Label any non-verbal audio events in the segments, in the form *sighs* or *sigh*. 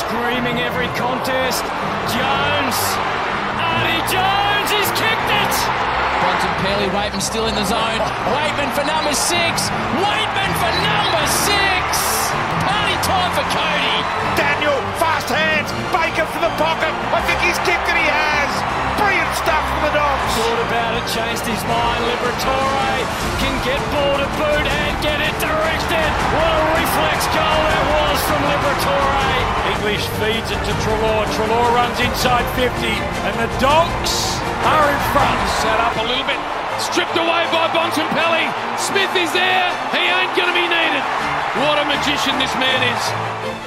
screaming every contest. Jones. Artie Jones, he's kicked it! Bontempelli, Weightman still in the zone. Weightman for number six. Weightman for number six. Party time for Cody. Daniel, fast hands. Baker for the pocket. I think he's kicked it. He has. Brilliant stuff from the Dogs. Thought about it, changed his mind. Liberatore can get ball to boot and get it directed. What a reflex goal that was from Liberatore. English feeds it to Treloar. Treloar runs inside 50, and the Dogs are in front. Set up a little bit. Stripped away by Bontempelli. Smith is there. He ain't going to be needed. What a magician this man is.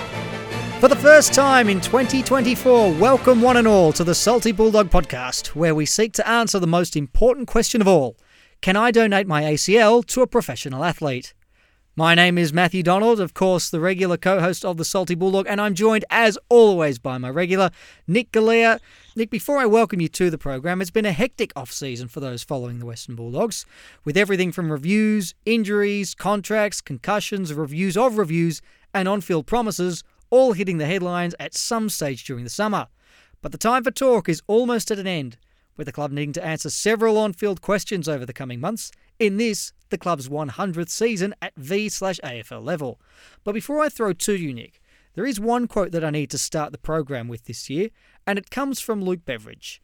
For the first time in 2024, welcome one and all to the Salty Bulldog podcast, where we seek to answer the most important question of all Can I donate my ACL to a professional athlete? My name is Matthew Donald, of course, the regular co host of the Salty Bulldog, and I'm joined, as always, by my regular Nick Galea. Nick, before I welcome you to the program, it's been a hectic off season for those following the Western Bulldogs, with everything from reviews, injuries, contracts, concussions, reviews of reviews, and on field promises all hitting the headlines at some stage during the summer. But the time for talk is almost at an end, with the club needing to answer several on field questions over the coming months. In this, the club's 100th season at V slash AFL level. But before I throw to you, Nick, there is one quote that I need to start the program with this year, and it comes from Luke Beveridge.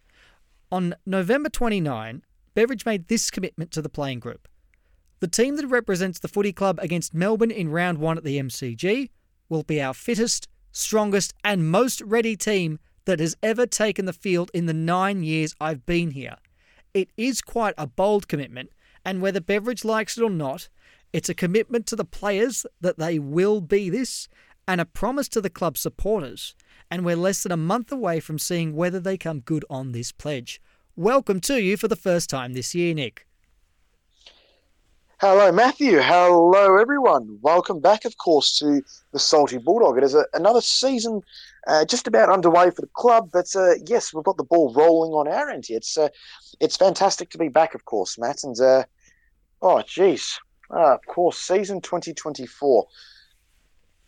On November 29, Beveridge made this commitment to the playing group. The team that represents the footy club against Melbourne in round one at the MCG will be our fittest, strongest, and most ready team that has ever taken the field in the nine years I've been here. It is quite a bold commitment, and whether Beveridge likes it or not, it's a commitment to the players that they will be this, and a promise to the club supporters. And we're less than a month away from seeing whether they come good on this pledge. Welcome to you for the first time this year, Nick. Hello, Matthew. Hello, everyone. Welcome back, of course, to the Salty Bulldog. It is a, another season uh, just about underway for the club, but uh, yes, we've got the ball rolling on our end here. It's uh, it's fantastic to be back, of course, Matt. And uh, oh, geez, uh, of course, season 2024.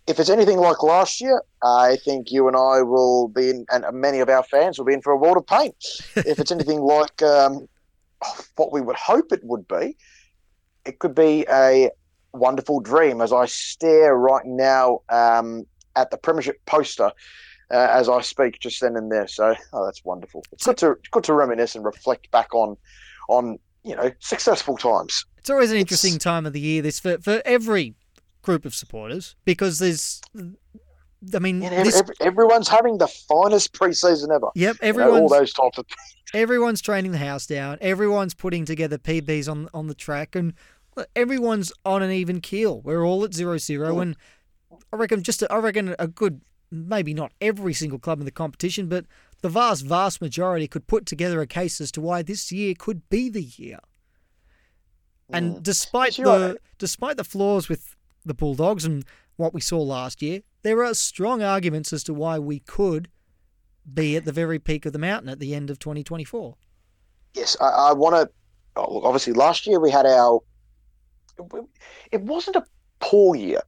If it's anything like last year, I think you and I will be in, and many of our fans will be in for a world of pain. if it's anything *laughs* like um, what we would hope it would be, it could be a wonderful dream as I stare right now um, at the Premiership poster uh, as I speak just then and there. So, oh, that's wonderful. It's good to good to reminisce and reflect back on on you know successful times. It's always an interesting it's, time of the year. This for for every group of supporters because there's. I mean, this... every, everyone's having the finest preseason ever. Yep, everyone's you know, all those types of. *laughs* everyone's training the house down. Everyone's putting together PBs on on the track, and everyone's on an even keel. We're all at zero zero, and I reckon just a, I reckon a good maybe not every single club in the competition, but the vast vast majority could put together a case as to why this year could be the year. And despite the despite the flaws with the Bulldogs and what we saw last year, there are strong arguments as to why we could be at the very peak of the mountain at the end of 2024. Yes, I, I want to. Oh, obviously, last year we had our it wasn't a poor year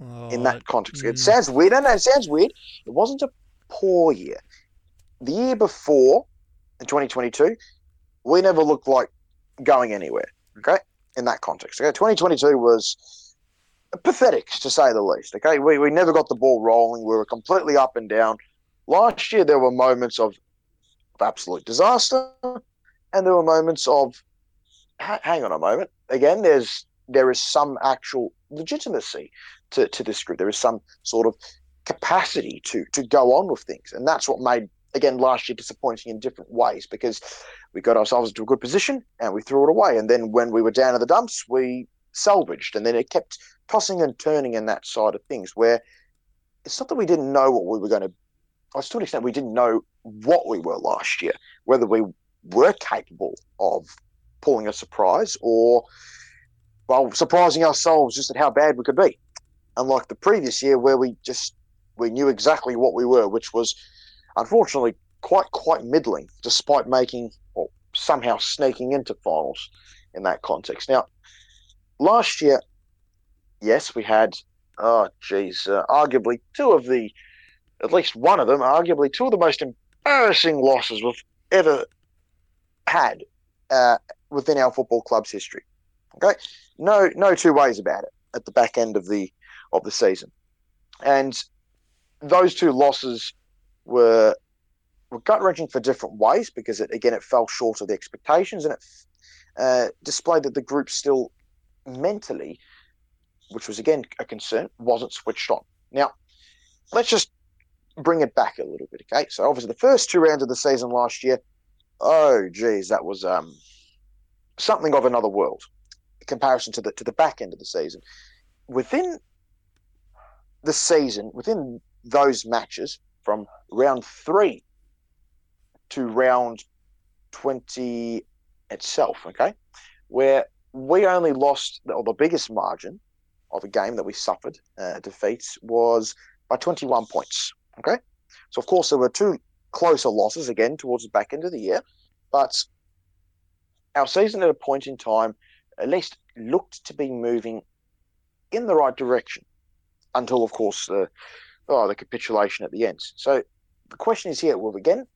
oh, in that context. Mm. It sounds weird. I know it sounds weird. It wasn't a poor year. The year before, in 2022, we never looked like going anywhere. Okay, in that context. Okay, 2022 was pathetic to say the least. Okay, we, we never got the ball rolling. We were completely up and down. Last year, there were moments of, of absolute disaster, and there were moments of hang on a moment. Again, there's there is some actual legitimacy to, to this group. There is some sort of capacity to to go on with things, and that's what made again last year disappointing in different ways because we got ourselves into a good position and we threw it away, and then when we were down in the dumps, we salvaged, and then it kept tossing and turning in that side of things where it's not that we didn't know what we were going to. I to an extent, we didn't know what we were last year, whether we were capable of pulling a surprise or well, surprising ourselves just at how bad we could be. Unlike the previous year where we just we knew exactly what we were, which was unfortunately quite quite middling, despite making or somehow sneaking into finals in that context. Now, last year, yes, we had oh geez, uh, arguably two of the at least one of them, arguably two of the most embarrassing losses we've ever had uh, within our football club's history. Okay, no, no two ways about it. At the back end of the of the season, and those two losses were were gut wrenching for different ways because it again it fell short of the expectations and it uh, displayed that the group still mentally, which was again a concern, wasn't switched on. Now, let's just bring it back a little bit, okay? So obviously the first two rounds of the season last year, oh geez, that was um, something of another world in comparison to the to the back end of the season. Within the season, within those matches from round three to round 20 itself, okay, where we only lost, or the biggest margin of a game that we suffered uh, defeats was by 21 points, okay? So, of course, there were two closer losses again towards the back end of the year, but our season at a point in time at least looked to be moving in the right direction until, of course, the oh, the capitulation at the end. So the question is here: We've again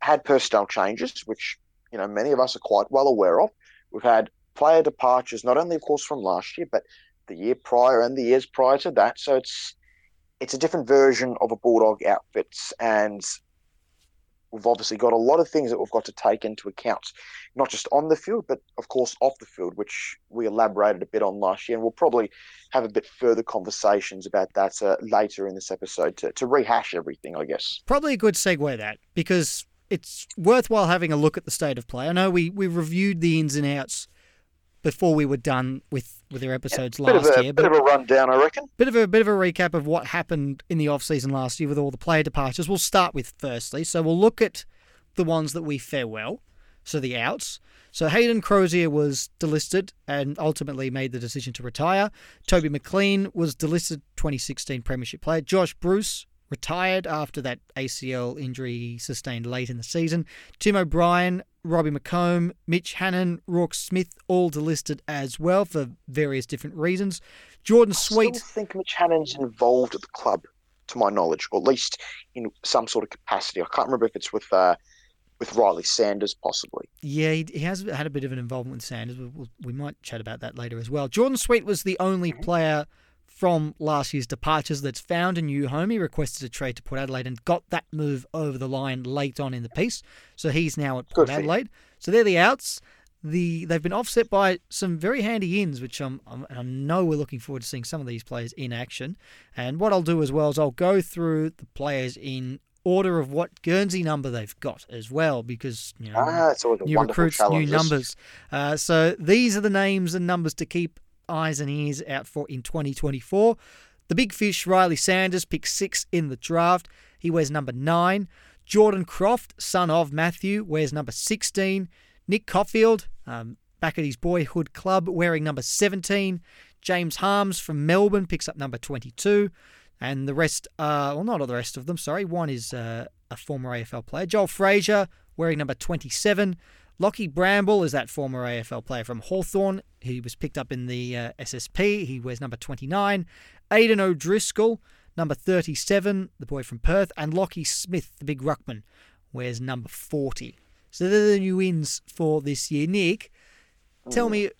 had personnel changes, which you know many of us are quite well aware of. We've had player departures, not only of course from last year, but the year prior and the years prior to that. So it's it's a different version of a bulldog outfits, and we've obviously got a lot of things that we've got to take into account, not just on the field, but of course off the field, which we elaborated a bit on last year. And we'll probably have a bit further conversations about that uh, later in this episode to, to rehash everything, I guess. Probably a good segue that because it's worthwhile having a look at the state of play. I know we, we reviewed the ins and outs before we were done with, with their episodes yeah, last a, year. Bit of a rundown, I reckon. Bit of a bit of a recap of what happened in the off season last year with all the player departures. We'll start with firstly. So we'll look at the ones that we farewell, so the outs. So Hayden Crozier was delisted and ultimately made the decision to retire. Toby McLean was delisted 2016 Premiership player. Josh Bruce retired after that ACL injury he sustained late in the season. Tim O'Brien, Robbie McComb, Mitch Hannan, Rourke Smith, all delisted as well for various different reasons. Jordan Sweet. I think Mitch Hannan's involved at the club, to my knowledge, or at least in some sort of capacity. I can't remember if it's with uh, with Ryley Sanders, possibly. Yeah, he, he, has had a bit of an involvement with Sanders. We, we, we might chat about that later as well. Jordan Sweet was the only mm-hmm. player from last year's departures that's found a new home. He requested a trade to Port Adelaide and got that move over the line late on in the piece. So he's now at Port Good Adelaide. So they're the outs. The they've been offset by some very handy ins, which I'm, I'm, i know we're looking forward to seeing some of these players in action. And what I'll do as well is I'll go through the players in order of what Guernsey number they've got as well, because you know ah, new recruits, new numbers. Uh, so these are the names and numbers to keep eyes and ears out for in 2024. The big fish, Ryley Sanders, picked six in the draft. He wears number nine. Jordan Croft, son of Matthew, wears number 16. Nick Coffield, um, back at his boyhood club, wearing number 17. James Harmes from Melbourne picks up number 22. And the rest, uh, well, not all the rest of them, sorry. One is uh, a former AFL player. Joel Freijah, wearing number 27. Lachie Bramble is that former AFL player from Hawthorn. He was picked up in the uh, SSP. He wears number 29. Aidan O'Driscoll, number 37, the boy from Perth. And Lockie Smith, the big ruckman, wears number 40. So they're the new wins for this year. Nick, tell me.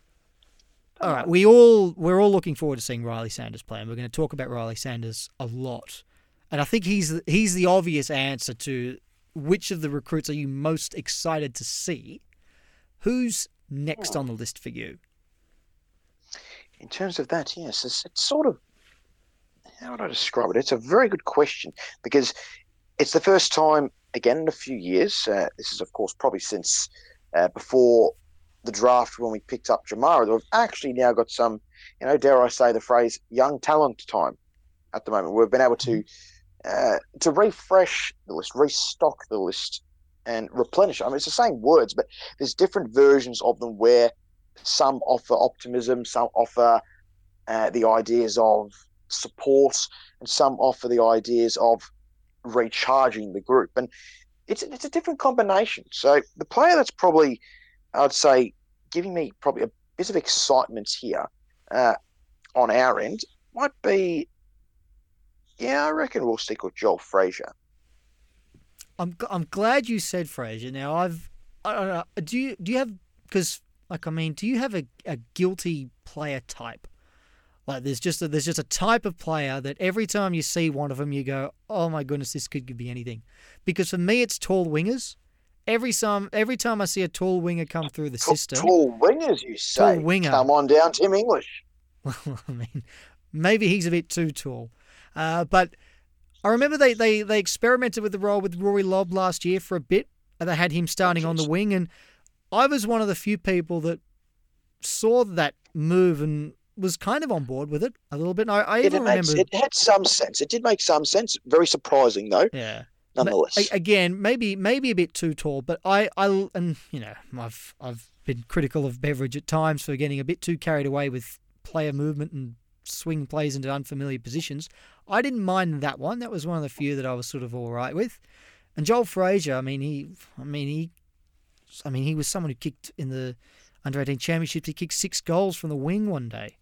All right, we all we're all looking forward to seeing Ryley Sanders play, and we're going to talk about Ryley Sanders a lot. And I think he's he's the obvious answer to which of the recruits are you most excited to see? Who's next on the list for you? In terms of that, yes, it's, it's sort of how would I describe it? It's a very good question because it's the first time again in a few years. Uh, this is, of course, probably since uh, before the draft when we picked up Jamarra. We've actually now got some, you know, dare I say the phrase, young talent time at the moment. We've been able to mm-hmm. Uh, to refresh the list, restock the list, and replenish. I mean, it's the same words, but there's different versions of them where some offer optimism, some offer uh, the ideas of support, and some offer the ideas of recharging the group. And it's it's a different combination. So the player that's probably, I'd say, giving me probably a bit of excitement here uh, on our end might be Yeah, I reckon we'll stick with Joel Freijah. I'm I'm glad you said Freijah. Now I've I don't know. Do you do you have because like I mean, do you have a, a guilty player type? Like there's just a, there's just a type of player that every time you see one of them, you go, oh my goodness, this could be anything. Because for me, it's tall wingers. Every time every time I see a tall winger come through the system, tall wingers, you say? Tall winger. Come on down, Tim English. *laughs* Well, I mean, maybe he's a bit too tall, uh, but I remember they, they they experimented with the role with Rory Lobb last year for a bit. And they had him starting on the wing, and I was one of the few people that saw that move and was kind of on board with it a little bit. I, I even it remember makes, it had some sense. It did make some sense. Very surprising though. Yeah. Nonetheless, again, maybe maybe a bit too tall, but I, I and you know I've I've been critical of Beveridge at times for getting a bit too carried away with player movement and swing plays into unfamiliar positions. I didn't mind that one. That was one of the few that I was sort of all right with. And Joel Freijah, I mean, he, I mean, he, I mean, he was someone who kicked in the under eighteen championships. He kicked six goals from the wing one day,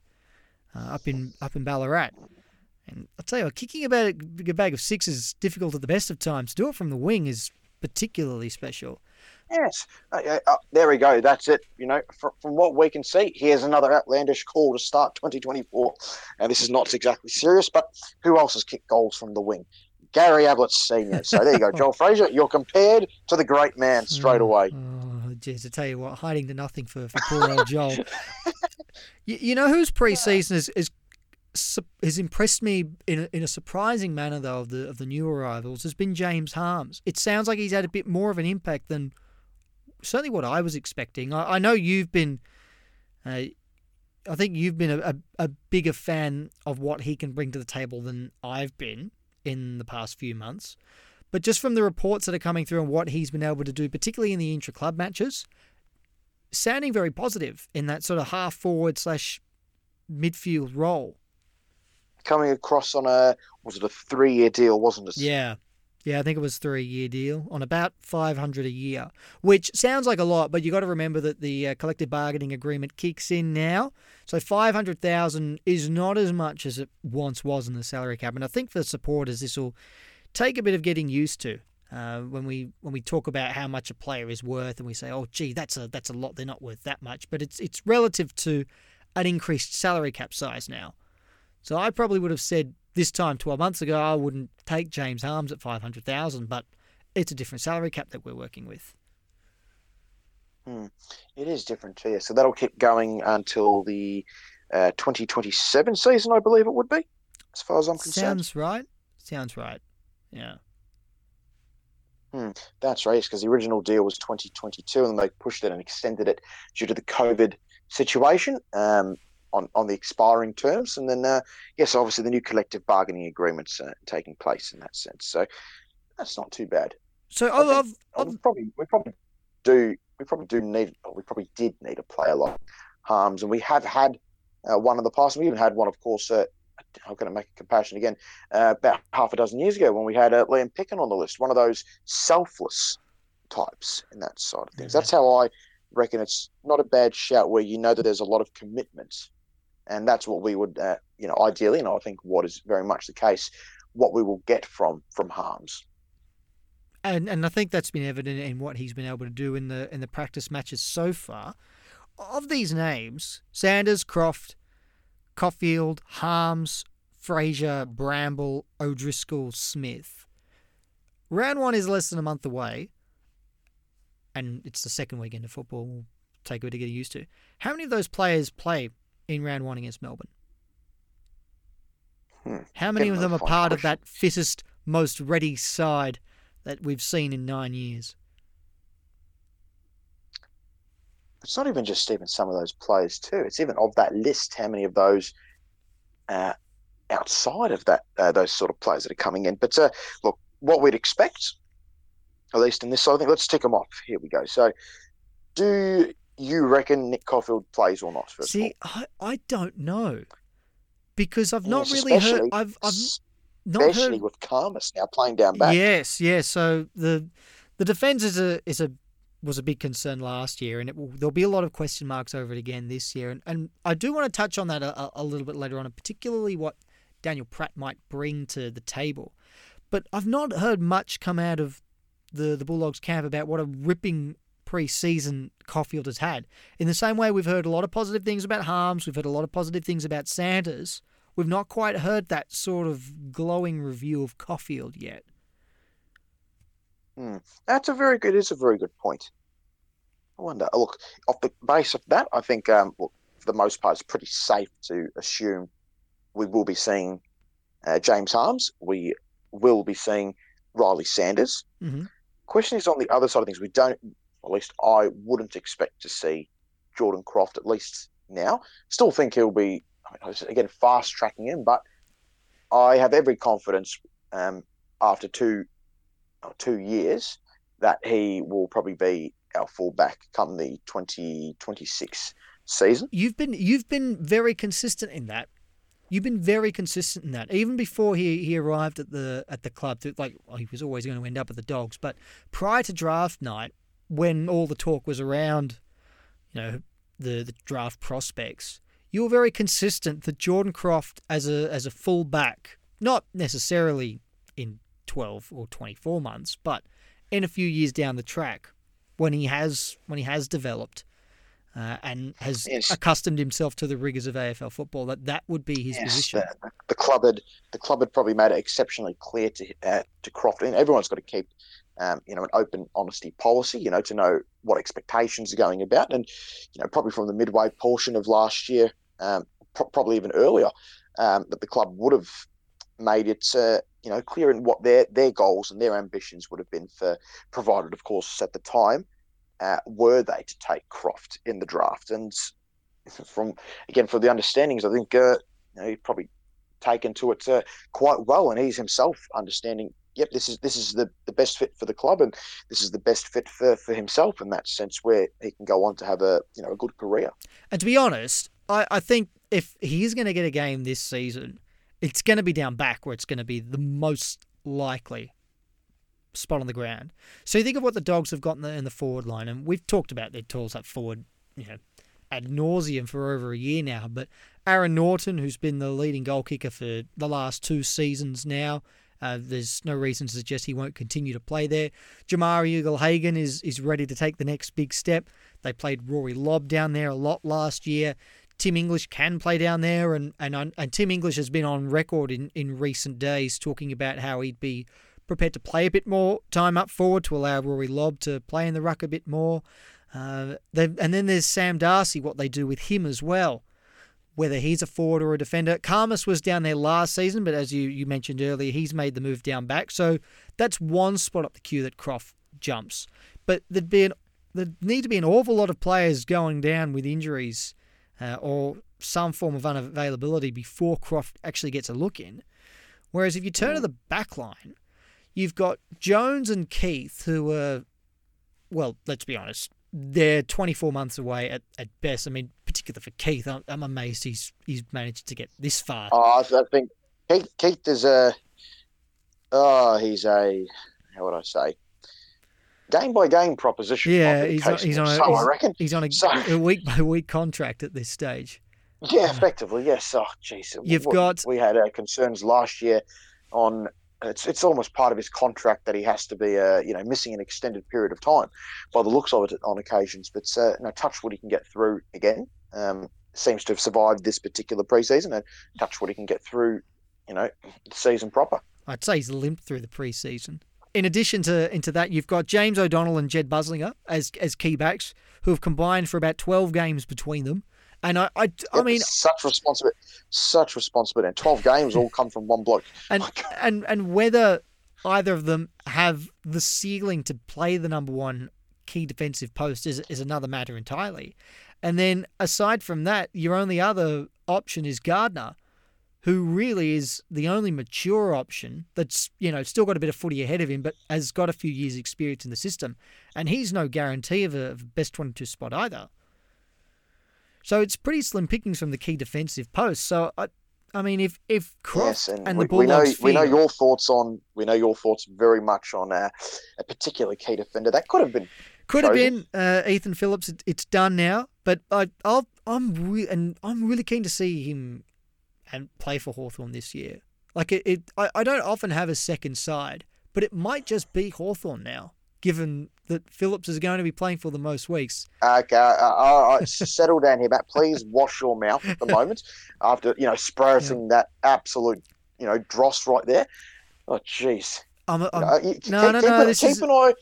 uh, up in up in Ballarat. And I'll tell you, what, kicking a bag, a bag of six is difficult at the best of times. To do it from the wing is particularly special. Yes, uh, uh, there we go. That's it. You know, from, from what we can see, here's another outlandish call to start 2024. And this is not exactly serious, but who else has kicked goals from the wing? Gary Ablett Sr. So there you go, *laughs* Joel Freijah. You're compared to the great man straight Mm, away. Oh, I tell you what, hiding to nothing for, for poor old Joel. *laughs* you, you know whose preseason is, is has impressed me in a, in a surprising manner though of the of the new arrivals has been James Harmes. It sounds like he's had a bit more of an impact than certainly what I was expecting. I, I know you've been. Uh, I think you've been a, a, a bigger fan of what he can bring to the table than I've been in the past few months. But just from the reports that are coming through and what he's been able to do, particularly in the intra club matches, sounding very positive in that sort of half forward slash midfield role. Coming across on a was it a three year deal, wasn't it? Yeah. Yeah, I think it was three year deal on about 500 a year, which sounds like a lot, but you got to remember that the uh, collective bargaining agreement kicks in now. So 500,000 is not as much as it once was in the salary cap. And I think for supporters, this will take a bit of getting used to. Uh, when we when we talk about how much a player is worth, and we say, "Oh, gee, that's a that's a lot. They're not worth that much," but it's it's relative to an increased salary cap size now. So I probably would have said this time 12 months ago I wouldn't take James Harmes at 500,000, but it's a different salary cap that we're working with. Hmm. It is different too. So that'll keep going until the uh, 2027 season, I believe it would be, as far as I'm concerned. Sounds right. Sounds right. Yeah. Hmm. That's right, because the original deal was 2022, and they pushed it and extended it due to the COVID situation um, on on the expiring terms. And then, uh, yes, obviously the new collective bargaining agreements uh, taking place in that sense. So that's not too bad. So I I've, I've, we probably we probably do we probably do need we probably did need a player like Harmes, and we have had uh, one in the past. We even had one, of course. Uh, I'm going to make a comparison again. Uh, about half a dozen years ago, when we had uh, Liam Picken on the list, one of those selfless types in that side of things. Yeah. That's how I reckon it's not a bad shout. Where you know that there's a lot of commitment, and that's what we would, uh, you know, ideally, and I think what is very much the case, what we will get from from Harmes. and and I think that's been evident in what he's been able to do in the in the practice matches so far. Of these names, Sanders, Croft, Coffield, Harmes, Freijah, Bramble, O'Driscoll, Smith. Round one is less than a month away, and it's the second weekend of football. We'll take a bit to get used to. How many of those players play in round one against Melbourne? Hmm. How many of them are part of that fittest, most ready side that we've seen in nine years? it's not even just even some of those players too. It's even of that list. How many of those uh, outside of that uh, those sort of players that are coming in? But uh, look, what we'd expect, at least in this side, I think let's tick them off. Here we go. So, do you reckon Nick Coffield plays or not? See, I, I don't know because I've not Yes, really heard. I've I've not especially heard. with Khamis now playing down back. Yes, yes. So the the defense is a is a was a big concern last year, and it will, there'll be a lot of question marks over it again this year. And, and I do want to touch on that a, a- a little bit later on, and particularly what Daniel Pratt might bring to the table. But I've not heard much come out of the, the Bulldogs camp about what a ripping pre-season Coffield has had. In the same way, we've heard a lot of positive things about Harmes, we've heard a lot of positive things about Sanders. We've not quite heard that sort of glowing review of Coffield yet. Hmm. That's a very good. Is a very good point. I wonder. Look, off the base of that, I think um, well, for the most part, it's pretty safe to assume we will be seeing uh, James Harmes. We will be seeing Ryley Sanders. Mm-hmm. Question is on the other side of things. We don't, at least I wouldn't expect to see Jordan Croft at least now. Still think he'll be I mean, again fast tracking him, but I have every confidence um, after two two years that he will probably be our fullback come the 2026 season. You've been you've been very consistent in that. You've been very consistent in that. Even before he, he arrived at the at the club, like well, he was always going to end up at the Dogs. But prior to draft night, when all the talk was around, you know, the the draft prospects, you were very consistent that Jordan Croft as a as a fullback, not necessarily in 12 or 24 months, but in a few years down the track, when he has when he has developed uh, and has yes. accustomed himself to the rigors of AFL football, that that would be his yes, position. The, the, club had the club had probably made it exceptionally clear to uh, to Croft, and everyone's got to keep. Um, you know, an open honesty policy, you know, to know what expectations are going about. And, you know, probably from the midway portion of last year, um, pro- probably even earlier, um, that the club would have made it uh, you know clear in what their their goals and their ambitions would have been for provided of course at the time uh, were they to take Croft in the draft? And from again for the understandings I think uh, you know, he's probably taken to it uh, quite well and he's himself understanding yep this is this is the, the best fit for the club and this is the best fit for, for himself in that sense where he can go on to have a you know a good career. And to be honest I, I think if he's going to get a game this season it's going to be down back where it's going to be the most likely spot on the ground. So you think of what the dogs have got in the, in the forward line, and we've talked about their tools up forward, you know, ad nauseum for over a year now. But Aaron Naughton, who's been the leading goal kicker for the last two seasons now, uh, there's no reason to suggest he won't continue to play there. Jamarra Ugle-Hagan is is ready to take the next big step. They played Rory Lobb down there a lot last year. Tim English can play down there, and and and Tim English has been on record in, in recent days talking about how he'd be prepared to play a bit more time up forward to allow Rory Lobb to play in the ruck a bit more. Uh, and then there's Sam Darcy, what they do with him as well, whether he's a forward or a defender. Khamis was down there last season, but as you, you mentioned earlier, he's made the move down back. So that's one spot up the queue that Croft jumps. But there'd be an there'd need to be an awful lot of players going down with injuries uh, or some form of unavailability before Croft actually gets a look in. Whereas if you turn to the back line, you've got Jones and Keath, who are, well, let's be honest, they're 24 months away at, at best. I mean, particularly for Keath, I'm, I'm amazed he's he's managed to get this far. Oh, I think Keath, Keath is a, oh, he's a, how would I say, game by game proposition. Yeah, he's on, he's on, a, so, he's, I reckon. he's on a, so, a week by week contract at this stage. Yeah, effectively, yes. Oh, jeez. You've got. We had our concerns last year on. It's, it's almost part of his contract that he has to be, uh, you know, missing an extended period of time, by the looks of it on occasions. But uh, no, touch wood he can get through again. Um, seems to have survived this particular preseason, and touch wood he can get through, you know, the season proper. I'd say he's limped through the preseason in addition to into that, you've got James O'Donnell and Jedd Busslinger as as key backs who have combined for about twelve games between them. And I, I, I mean, such responsibility, such responsibility. And twelve games all come from one bloke. And and and whether either of them have the ceiling to play the number one key defensive post is is another matter entirely. And then aside from that, your only other option is Gardner, who really is the only mature option that's, you know, still got a bit of footy ahead of him, but has got a few years' experience in the system. And he's no guarantee of a best 22 spot either. So it's pretty slim pickings from the key defensive post. So, I, I mean, if if Croft yes, and, and, the we, Bulldogs we know, feel, we know your thoughts on we know your thoughts very much on uh, a particular key defender that could have been could chosen. have been uh, Ethan Phillips. It, it's done now, but I, I'll, I'm re- and I'm really keen to see him and play for Hawthorn this year. Like it, it I, I don't often have a second side, but it might just be Hawthorn now, given that Phillips is going to be playing for the most weeks. Okay, uh, right, settle down here, Matt. Please wash your mouth at the *laughs* moment after you know sprouting yeah. that absolute you know dross right there. Oh, jeez. I'm, I'm, you know, no, keep, no, no. Keep, keep is... an eye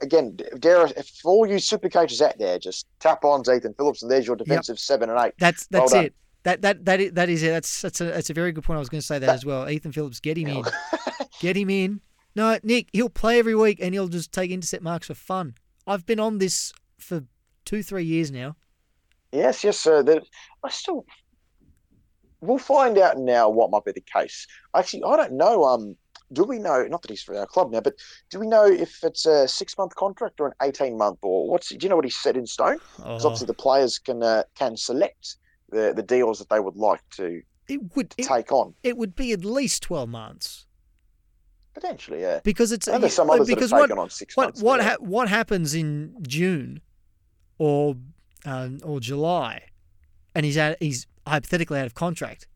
again, Dara, for all you super coaches out there, just tap on Ethan Phillips, and there's your defensive yep. seven and eight. That's that's well it. That that that is, that is it. That's that's a that's a very good point. I was going to say that, that as well. Ethan Phillips, get him in, *laughs* get him in. No, Nick, he'll play every week and he'll just take intercept marks for fun. I've been on this for two, three years now. Yes, yes, sir. That I still. We'll find out now what might be the case. Actually, I don't know. Um, do we know? Not that he's for our club now, but do we know if it's a six-month contract or an eighteen-month, or what's? Do you know what he's set in stone? Because oh. obviously the players can uh, can select the the deals that they would like to it would take it, on. It would be at least twelve months. Potentially, yeah. Because it's and there's some others because that have what, on six what, months. What ha- what happens in June or um, or July, and he's out, he's hypothetically out of contract.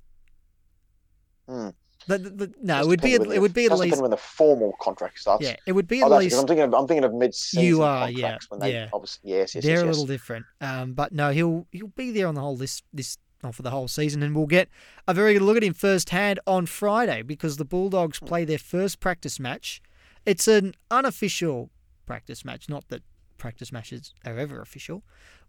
Hmm. The, the, the, no, it would be it would be at least when the formal contract starts. Yeah, it would be at oh, least. I'm thinking of I'm thinking of mid-season you are, contracts yeah, when they yeah. obviously yes, yes, they're yes, a yes. little different. Um, but no, he'll he'll be there on the whole this this oh, for the whole season, and we'll get a very good look at him firsthand on Friday because the Bulldogs play their first practice match. It's an unofficial practice match, not that practice matches are ever official,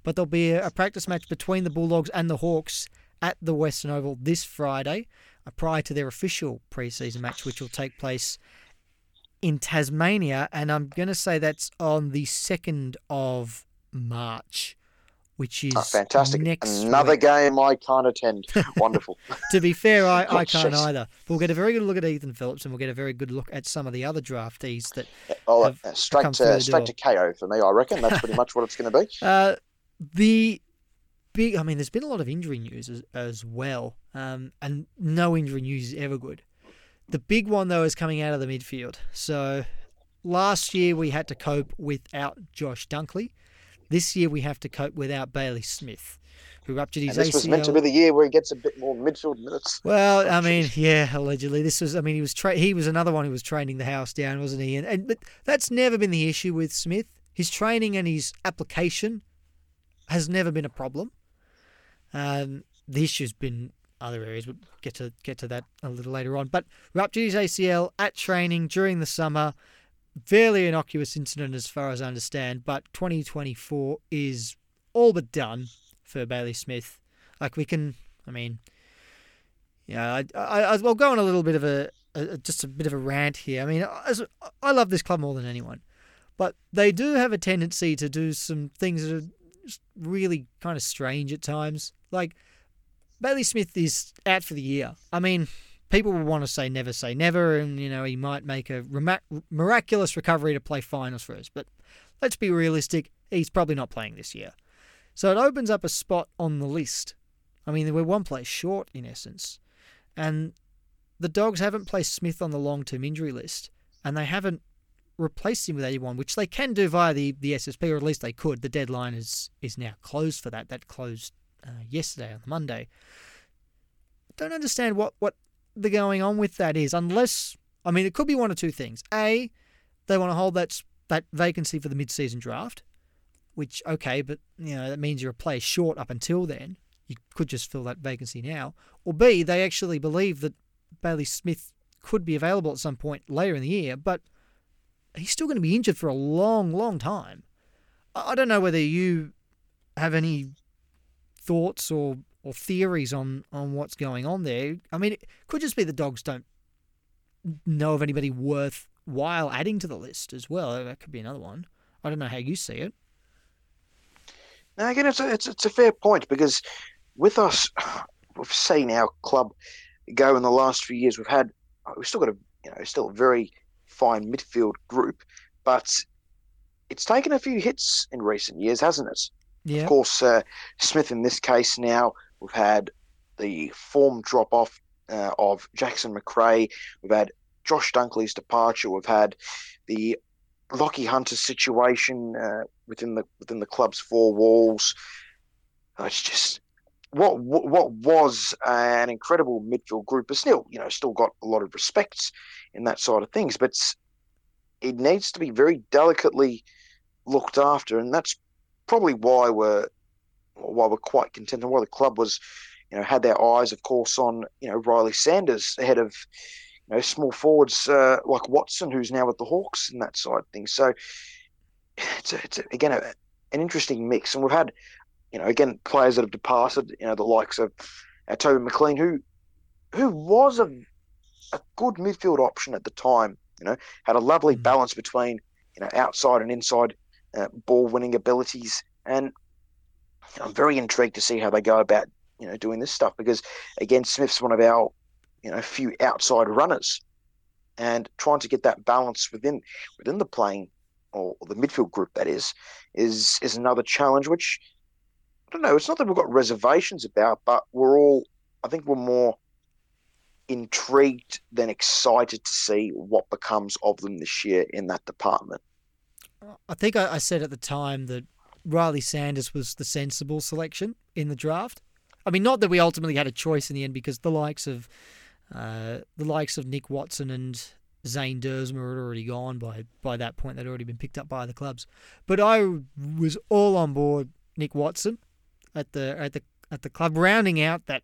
but there'll be a, a practice match between the Bulldogs and the Hawks at the Western Oval this Friday. Uh, prior to their official preseason match, which will take place in Tasmania. And I'm going to say that's on the 2nd of March, which is oh, fantastic. Next Another week. game I can't attend. *laughs* Wonderful. to be fair, I, *laughs* I can't either. But we'll get a very good look at Ethan Phillips and we'll get a very good look at some of the other draftees that. Oh, have uh, straight to straight to KO for me, I reckon. That's pretty much what it's going to be. *laughs* Uh, the big. I mean, there's been a lot of injury news as, as well, um, and no injury news is ever good. The big one though is coming out of the midfield. So last year we had to cope without Josh Dunkley. This year we have to cope without Bailey Smith, who ruptured his and this ACL. was meant to be the year where he gets a bit more midfield minutes. Well, I mean, yeah, allegedly this was. I mean, he was tra- he was another one who was training the house down, wasn't he? And, and but that's never been the issue with Smith. His training and his application has never been a problem. Um, the issue's been other areas. We'll get to get to that a little later on. But ruptured his ACL at training during the summer. Fairly innocuous incident as far as I understand, but 2024 is all but done for Bailey Smith. Like we can, I mean, yeah, I, I, I will go on a little bit of a, a, just a bit of a rant here. I mean, as, I love this club more than anyone, but they do have a tendency to do some things that are really kind of strange at times. Like Bailey Smith is out for the year. I mean, people will want to say never say never, and you know he might make a miraculous recovery to play finals for us. But let's be realistic; he's probably not playing this year. So it opens up a spot on the list. I mean, we're one place short in essence, and the Dogs haven't placed Smith on the long-term injury list, and they haven't replaced him with anyone, which they can do via the, the SSP, or at least they could. The deadline is is now closed for that. That closed uh, yesterday on Monday. Don't understand what what the going on with that is, unless I mean it could be one or two things. A, they want to hold that that vacancy for the mid-season draft, which okay, but you know that means you're a player short up until then. You could just fill that vacancy now. Or B, they actually believe that Bailey Smith could be available at some point later in the year, but he's still going to be injured for a long, long time. I don't know whether you have any thoughts or or theories on on what's going on there. I mean, it could just be the dogs don't know of anybody worthwhile adding to the list as well. That could be another one. I don't know how you see it. Now again, it's a, it's it's a fair point because with us, we've seen our club go in the last few years. We've had we've still got a you know still a very fine midfield group, but it's taken a few hits in recent years, hasn't it? Yeah. Of course, uh, Smith in this case now, we've had the form drop off uh, of Jackson Macrae. We've had Josh Dunkley's departure. We've had the Lachie Hunter situation uh, within the within the club's four walls. Oh, it's just what what was an incredible midfield group, but still, you know, still got a lot of respects in that side of things. But it needs to be very delicately looked after, and that's probably why we're why we're quite content and why the club was, you know, had their eyes, of course, on you know Ryley Sanders ahead of you know small forwards uh, like Watson, who's now with the Hawks and that side of things. So it's, a, it's a, again a, an interesting mix, and we've had you know again players that have departed, you know, the likes of uh, Toby McLean, who who was a a good midfield option at the time. You know, had a lovely mm. balance between you know outside and inside uh, ball winning abilities, and I'm very intrigued to see how they go about you know doing this stuff because again, Smith's one of our you know few outside runners, and trying to get that balance within within the playing or, the midfield group that is is is another challenge which. I don't know. It's not that we've got reservations about, but we're all. I think we're more intrigued than excited to see what becomes of them this year in that department. I think I, I said at the time that Ryley Sanders was the sensible selection in the draft. I mean, not that we ultimately had a choice in the end because the likes of uh, the likes of Nick Watson and Zane Duursma had already gone by by that point. They'd already been picked up by the clubs. But I was all on board Nick Watson at the at the at the club, rounding out that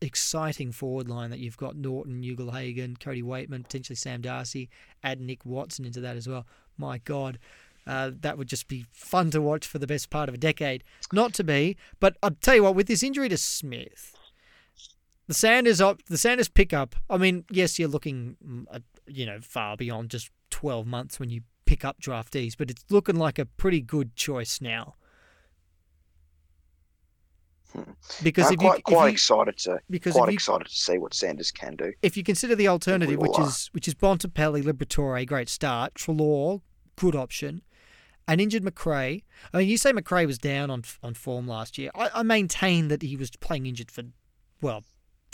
exciting forward line that you've got Naughton, Ugle-Hagan, Cody Weightman, potentially Sam Darcy, add Nick Watson into that as well. My God, uh, that would just be fun to watch for the best part of a decade. Not to be, but I'll tell you what, with this injury to Smith, the Sanders up, the Sanders pickup. I mean, yes, you're looking, mm, you know, far beyond just 12 months when you pick up draftees, but it's looking like a pretty good choice now. Because I'm if quite, you, quite you, excited to because quite you, excited to see what Sanders can do. If you consider the alternative, which are. is which is Bontempelli, Liberatore, great start, Treloar, good option, an injured Macrae. I mean, you say Macrae was down on on form last year. I, I maintain that he was playing injured for well.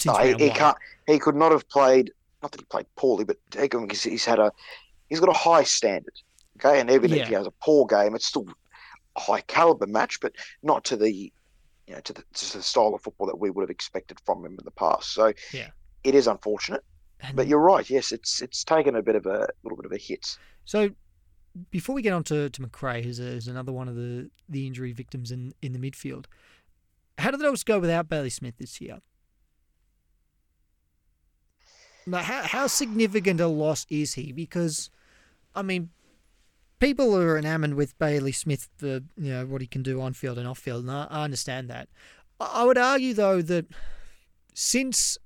no, he, he can't. He could not have played. Not that he played poorly, but because he's had a he's got a high standard. Okay, and even yeah. if he has a poor game, it's still a high caliber match, but not to the you know, to the, to the style of football that we would have expected from him in the past. So yeah, it is unfortunate, and but you're right. Yes, it's it's taken a bit of a little bit of a hit. So before we get on to, to Macrae, who's, a, who's another one of the, the injury victims in, in the midfield, how did the Dogs go without Bailey Smith this year? Now, how, how significant a loss is he? Because, I mean, people are enamored with Bailey Smith for you know what he can do on field and off field, and I, I understand that. I would argue though that since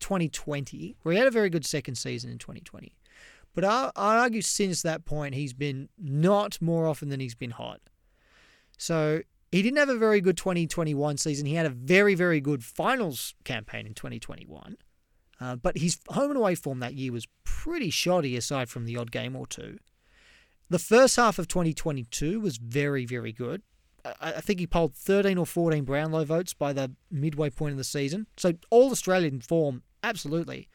2020, where he had a very good second season in 2020, but I, I argue since that point he's been not more often than he's been hot. So he didn't have a very good 2021 season. He had a very very good finals campaign in 2021. Uh, but his home and away form that year was pretty shoddy aside from the odd game or two. The first half of 2022 was very, very good. I think he polled 13 or 14 Brownlow votes by the midway point of the season. So all Australian form, absolutely.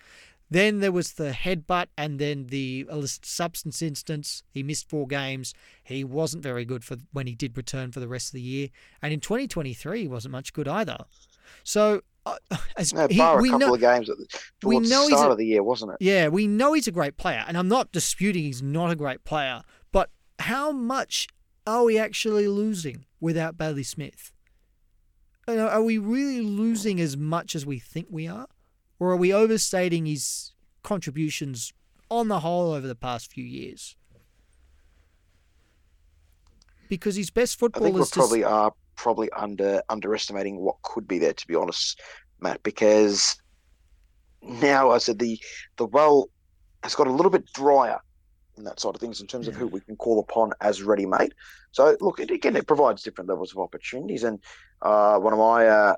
Then there was the headbutt and then the illicit substance instance. He missed four games. He wasn't very good for when he did return for the rest of the year. And in 2023, he wasn't much good either. So uh, *sighs* as no, he, we a couple know, of games at the, the start a, of the year, wasn't it? Yeah, we know he's a great player, and I'm not disputing he's not a great player but how much are we actually losing without Bailey Smith? Are we really losing as much as we think we are? Or are we overstating his contributions on the whole over the past few years? Because his best football I think we probably are probably under underestimating what could be there, to be honest, Matt. Because now I said the the well has got a little bit drier and that sort of things in terms yeah. of who we can call upon as ready made. So look, it, again, it provides different levels of opportunities. And uh, one of my, uh,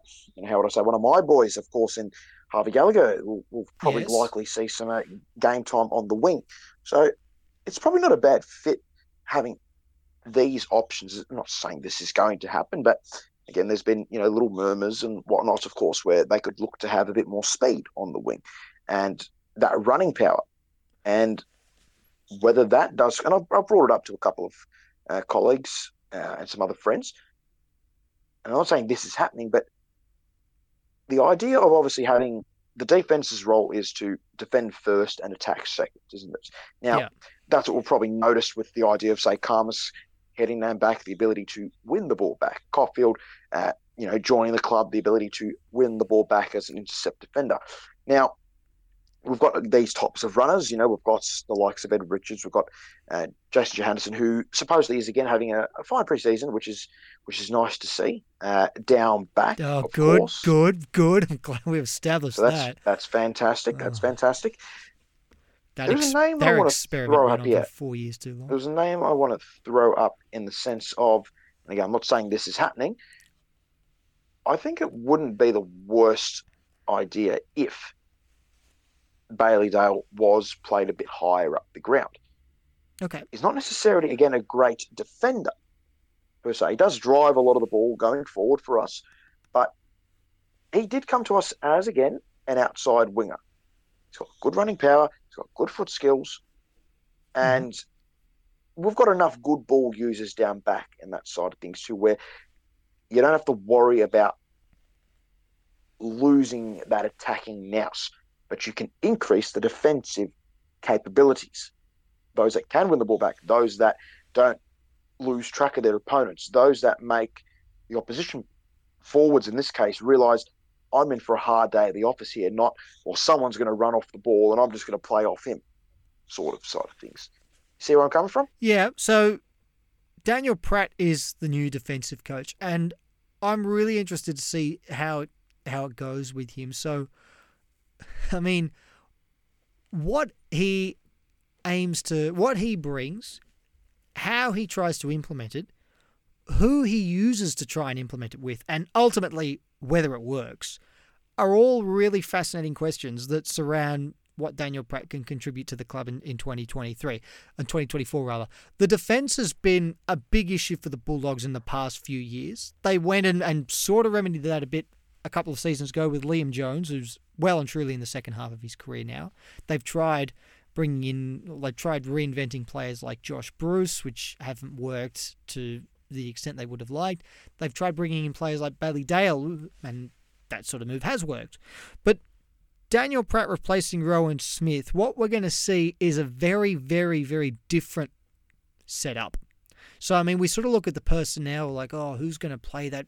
how would I say, one of my boys, of course, in Harvey Gallagher, will, will probably yes. likely see some uh, game time on the wing. So it's probably not a bad fit having these options. I'm not saying this is going to happen, but again, there's been you know little murmurs and whatnot, of course, where they could look to have a bit more speed on the wing and that running power. And whether that does, and I've, I've brought it up to a couple of uh, colleagues uh, and some other friends, and I'm not saying this is happening, but the idea of obviously having the defense's role is to defend first and attack second, isn't it? Now, yeah. that's what we'll probably notice with the idea of, say, Khamis heading them back, the ability to win the ball back. Coffield, uh, you know, joining the club, the ability to win the ball back as an intercept defender. Now, we've got these types of runners. You know, we've got the likes of Ed Richards. We've got uh, Jason Johannisen, who supposedly is again having a, a fine preseason, which is which is nice to see. Uh, down back. Oh, good, course. good, good. *laughs* I'm glad we've established so that's, that. That's fantastic. That's oh. fantastic. That There's ex- a name I want to throw up here. Four years too long. There's a name I want to throw up in the sense of, again, I'm not saying this is happening. I think it wouldn't be the worst idea if Bailey Dale was played a bit higher up the ground. Okay. He's not necessarily, again, a great defender per se. He does drive a lot of the ball going forward for us, but he did come to us as, again, an outside winger. He's got good running power, he's got good foot skills, mm-hmm. and mm-hmm. we've got enough good ball users down back in that side of things too, where you don't have to worry about losing that attacking nous but you can increase the defensive capabilities. Those that can win the ball back, those that don't lose track of their opponents, those that make the opposition forwards in this case realize I'm in for a hard day at the office here, not, or someone's going to run off the ball and I'm just going to play off him, sort of side of things. See where I'm coming from? Yeah. So Daniel Pratt is the new defensive coach, and I'm really interested to see how how it goes with him. So *laughs* I mean, what he aims to, what he brings, how he tries to implement it, who he uses to try and implement it with, and ultimately whether it works, are all really fascinating questions that surround what Daniel Pratt can contribute to the club in, in 2023 and 2024 rather. The defense has been a big issue for the Bulldogs in the past few years. They went and, and sort of remedied that a bit a couple of seasons ago with Liam Jones, who's well and truly in the second half of his career now. They've tried bringing in, they've tried reinventing players like Josh Bruce, which haven't worked to the extent they would have liked. They've tried bringing in players like Bailey Dale, and that sort of move has worked. But Daniel Pratt replacing Rohan Smith, what we're going to see is a very, very, very different setup. So, I mean, we sort of look at the personnel like, oh, who's going to play that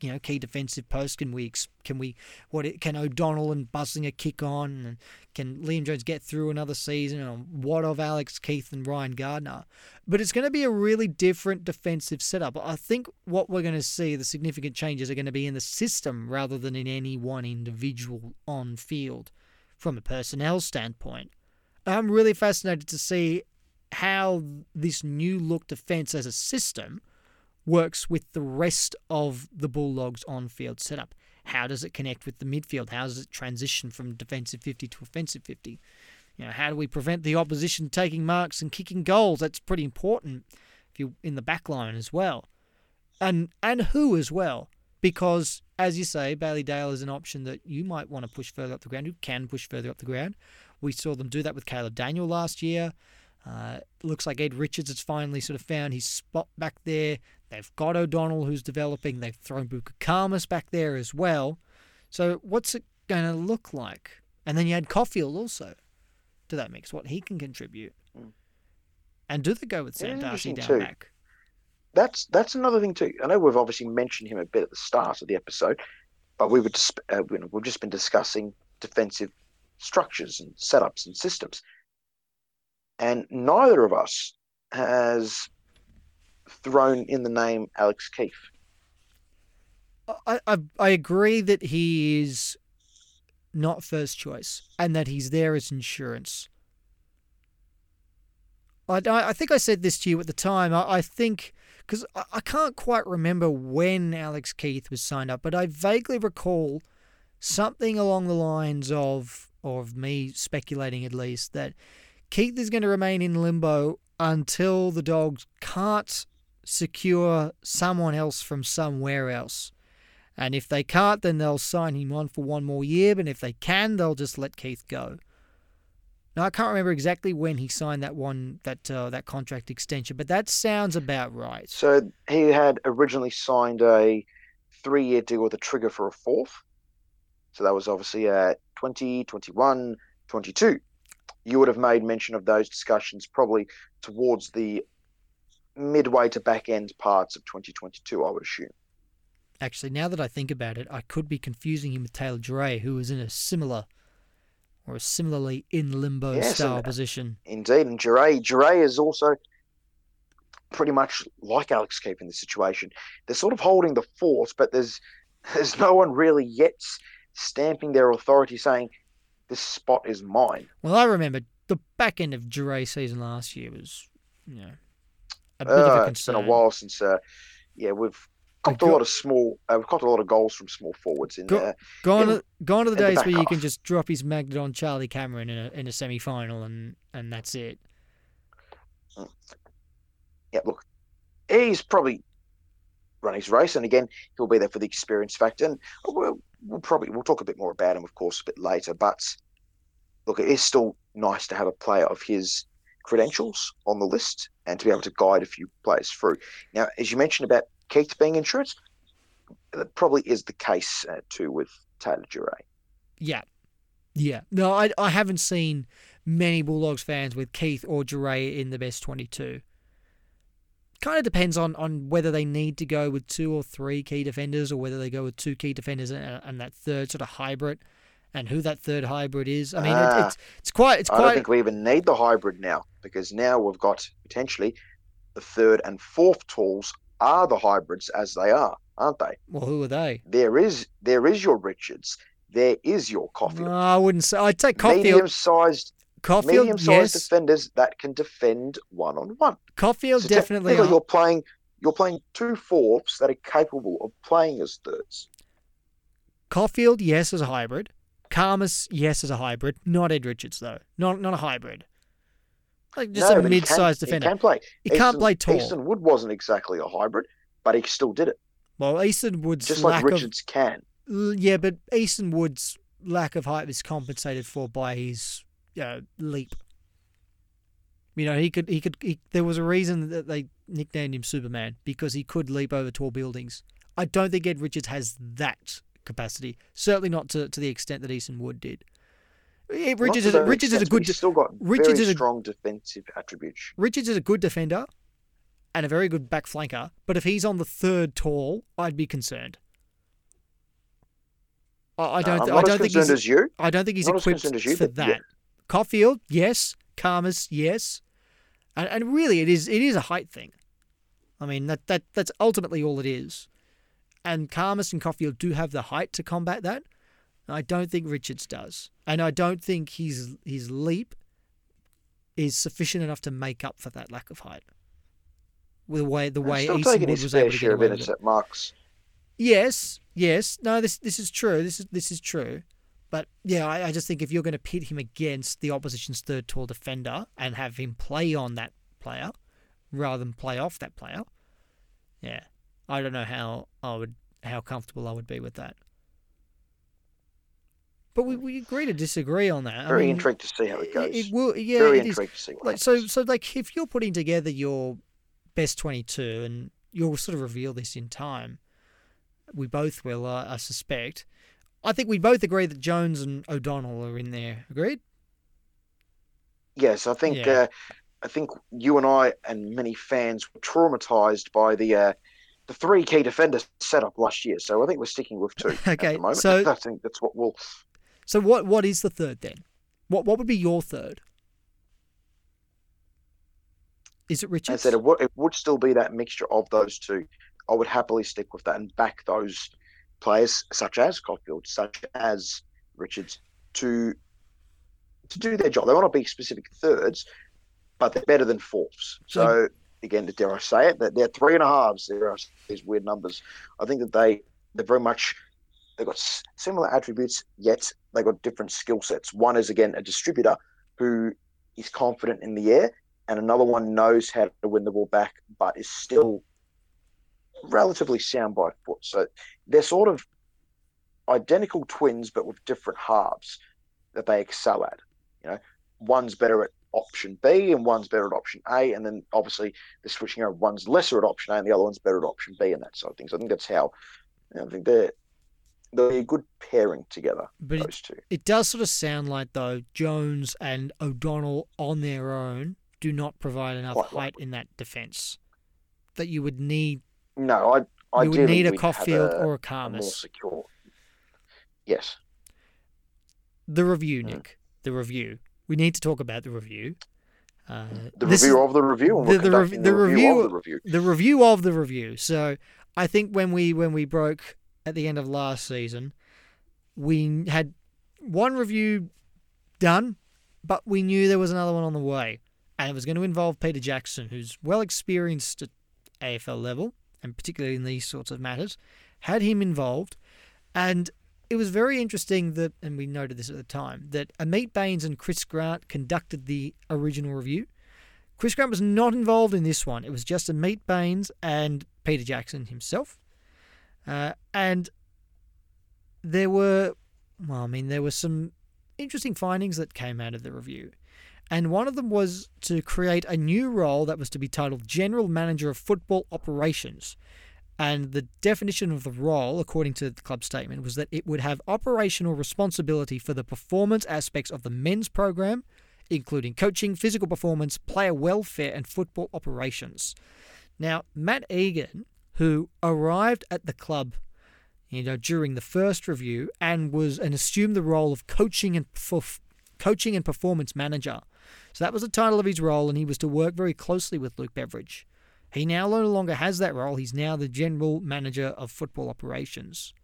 you know key defensive post? Can we can we what can O'Donnell and Busslinger kick on? And can Liam Jones get through another season? And what of Alex Keath and Ryan Gardner? But it's going to be a really different defensive setup. I think what we're going to see the significant changes are going to be in the system rather than in any one individual on field from a personnel standpoint. I'm really fascinated to see how this new look defense as a system works with the rest of the Bulldogs on field setup. How does it connect with the midfield? How does it transition from defensive 50 to offensive 50? You know, how do we prevent the opposition taking marks and kicking goals? That's pretty important if you're in the back line as well. And and who as well? Because as you say, Bailey Dale is an option that you might want to push further up the ground, who can push further up the ground. We saw them do that with Caleb Daniel last year. Uh, looks like Ed Richards has finally sort of found his spot back there. They've got O'Donnell who's developing. They've thrown Buku back there as well. So what's it going to look like? And then you add Coffield also to that mix, what he can contribute. Mm. And do they go with Sam Darcy down too. back? That's that's another thing too. I know we've obviously mentioned him a bit at the start of the episode, but we were just, uh, we've just been discussing defensive structures and setups and systems, and neither of us has thrown in the name Alex Keath. I, I, I agree that he is not first choice and that he's there as insurance. I, I think I said this to you at the time. I, I think because I, I can't quite remember when Alex Keath was signed up, but I vaguely recall something along the lines of of me speculating at least that Keath is going to remain in limbo until the dogs can't secure someone else from somewhere else. And if they can't, then they'll sign him on for one more year. But if they can, they'll just let Keath go. Now I can't remember exactly when he signed that one that uh, that contract extension, but that sounds about right. So he had originally signed a three-year deal with a trigger for a fourth, So that was obviously at 20, 21, 22. You would have made mention of those discussions probably towards the midway to back end parts of 2022, I would assume. Actually, now that I think about it, I could be confusing him with Taylor Duryea, who was in a similar or a similarly in limbo yes, style and, position. Indeed, and Duryea, Duryea is also pretty much like Alex Keath in this situation. They're sort of holding the fort, but there's *laughs* there's no one really yet stamping their authority saying this spot is mine. Well, I remember the back end of Duryea season last year was, you know, a bit uh, of a concern. It's been a while since, uh, yeah, we've copped a lot of small, uh, we've copped a lot of goals from small forwards in go, there. Gone, in, gone are the days the where half. you can just drop his magnet on Charlie Cameron in a in a semi final and and that's it. Yeah, look, he's probably run his race, and again, he'll be there for the experience factor. And we'll, we'll probably we'll talk a bit more about him, of course, a bit later. But look, it is still nice to have a player of his credentials on the list and to be able to guide a few players through. Now, as you mentioned about Keath being insurance, that probably is the case uh, too with Taylor Duryea. Yeah. Yeah. No, I, I haven't seen many Bulldogs fans with Keath or Duryea in the best 22. Kind of depends on, on whether they need to go with two or three key defenders or whether they go with two key defenders and, and that third sort of hybrid and who that third hybrid is. I mean, uh, it's, it's quite. It's I quite... don't think we even need the hybrid now because now we've got potentially the third and fourth tools are the hybrids as they are, aren't they? Well, who are they? There is there is your Richards. There is your Coffield. No, I wouldn't say. I'd take Coffield. Medium-sized, Coffield, medium-sized yes. defenders that can defend one-on-one. Coffield so definitely. Are. You're playing. You're playing two fourths that are capable of playing as thirds. Coffield, yes, as a hybrid. Khamis, yes, is a hybrid. Not Ed Richards though. Not not a hybrid. Like just no, a mid-sized defender. He can play. He Easton, can't play tall. Easton Wood wasn't exactly a hybrid, but he still did it. Well, Easton Wood's just like Richards of, can. Yeah, but Easton Wood's lack of height is compensated for by his you know, leap. You know, he could he could he, there was a reason that they nicknamed him Superman because he could leap over tall buildings. I don't think Ed Richards has that capacity. Certainly not to, to the extent that Easton Wood did. Richards is, Richards is a good. Still got Richards very strong defensive attributes. Richards is a good defender and a very good back flanker, but if he's on the third tall, I'd be concerned. I, I don't. No, i don't think he's. As you. I don't think he's not equipped you, for that. Yeah. Coffield, yes. Khamis, yes. And, and really, it is. It is a height thing. I mean, that that that's ultimately all it is. And Khamis and Coffield do have the height to combat that. I don't think Richards does, and I don't think his his leap is sufficient enough to make up for that lack of height. With the way the way still Easton Wood was able to get away with it. At Marks. Yes, yes, no, this this is true. This is this is true. But yeah, I, I just think if you're going to pit him against the opposition's third tall defender and have him play on that player rather than play off that player, yeah, I don't know how I would how comfortable I would be with that. But we, we agree to disagree on that. Very I mean, intrigued to see how it goes. It, will, yeah. Very it intrigued is. to see what like, So, so like, if you're putting together your best twenty-two, and you'll sort of reveal this in time, we both will, uh, I suspect. I think we both agree that Jones and O'Donnell are in there. Agreed? Yes, I think. Yeah. Uh, I think you and I and many fans were traumatized by the uh, the three key defenders set up last year. So I think we're sticking with two. okay, so *laughs* I think that's what we'll so what what is the third then? What what would be your third? Is it Richards? I said it would, it would still be that mixture of those two. I would happily stick with that and back those players, such as Coffield, such as Richards, to to do their job. They want to be specific thirds, but they're better than fourths. So, so again, dare I say it, that they're three and a halves. There are these weird numbers. I think that they they're very much they've got similar attributes, yet they've got different skill sets. One is again a distributor who is confident in the air, and another one knows how to win the ball back, but is still relatively sound by foot. So they're sort of identical twins, but with different halves that they excel at. You know, one's better at option B and one's better at option A, and then obviously they're switching over. One's lesser at option A and the other one's better at option B, and that sort of thing. So I think that's how I think they're they'll be a good pairing together. But those it, two. it does sort of sound like though Jones and O'Donnell on their own do not provide enough Quite height in that defence. That you would need No, I. I you would need a Coffield or a a more secure. Yes. The review, Mm. Nick. The review. We need to talk about the review. Uh, The review is- of the review, the- the rev- the, the review, review- of the review. the review of the review. So I think when we when we broke at the end of last season, we had one review done, but we knew there was another one on the way, and it was going to involve Peter Jackson, who's well experienced at AFL level and particularly in these sorts of matters. Had him involved, and it was very interesting that, and we noted this at the time, that Ameet Bains and Chris Grant conducted the original review. Chris Grant was not involved in this one. It was just Ameet Bains and Peter Jackson himself. Uh, and there were, well, I mean, there were some interesting findings that came out of the review. And one of them was to create a new role that was to be titled General Manager of Football Operations. And the definition of the role, according to the club statement, was that it would have operational responsibility for the performance aspects of the men's program, including coaching, physical performance, player welfare, and football operations. Now, Matt Egan, who arrived at the club, you know, during the first review and was and assumed the role of coaching and perf- coaching and performance manager. So that was the title of his role, and he was to work very closely with Luke Beveridge. He now no longer has that role. He's now the general manager of football operations.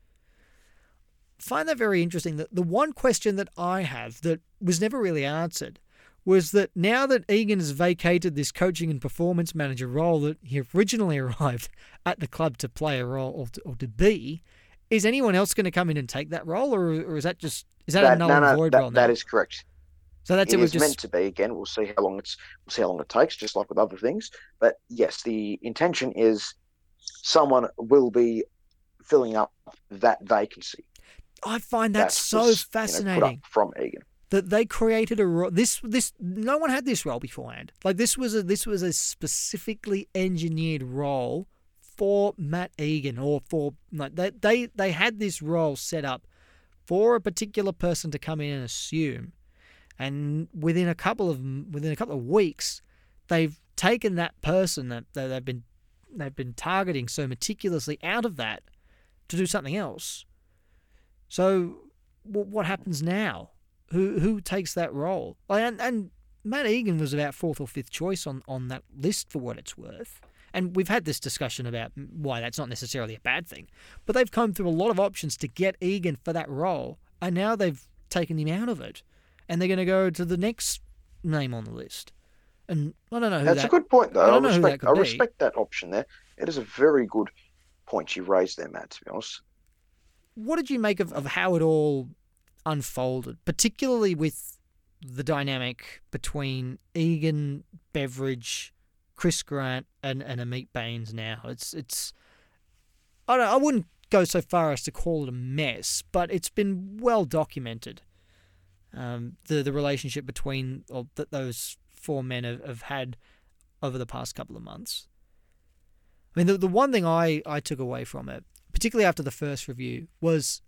Find that very interesting. That the one question that I have that was never really answered was that now that Egan has vacated this coaching and performance manager role that he originally *laughs* arrived at the club to play a role or to, or to be, is anyone else going to come in and take that role, or, or is that just is that, a That, null no, no, void that, role? that now? is correct. So that's it it. We've just meant to be. Again, we'll see how long it's we'll see how long it takes, just like with other things. But yes, the intention is someone will be filling up that vacancy. I find that That's so was, you know, fascinating. from Egan. that they created a ro- this this no one had this role beforehand. Like this was a this was a specifically engineered role for Matt Egan or for like they they they had this role set up for a particular person to come in and assume, and within a couple of within a couple of weeks, they've taken that person that, that they've been they've been targeting so meticulously out of that to do something else. So, wh- what happens now? Who who takes that role? And and Matt Egan was about fourth or fifth choice on on that list for what it's worth. And we've had this discussion about why that's not necessarily a bad thing. But they've come through a lot of options to get Egan for that role, and now they've taken him out of it, and they're going to go to the next name on the list. And I don't know who That's that. a good point, I though. I, don't know who that respect. could I respect that option there. It is a very good point you raised there, Matt. To be honest, what did you make of, of how it all unfolded, particularly with the dynamic between Egan, Beveridge, Chris Grant, and, and Ameet Bains now? It's it's I don't I wouldn't go so far as to call it a mess, but it's been well documented. Um, the the relationship between or that those four men have, have had over the past couple of months. I mean, the, the one thing I, I took away from it, particularly after the first review, was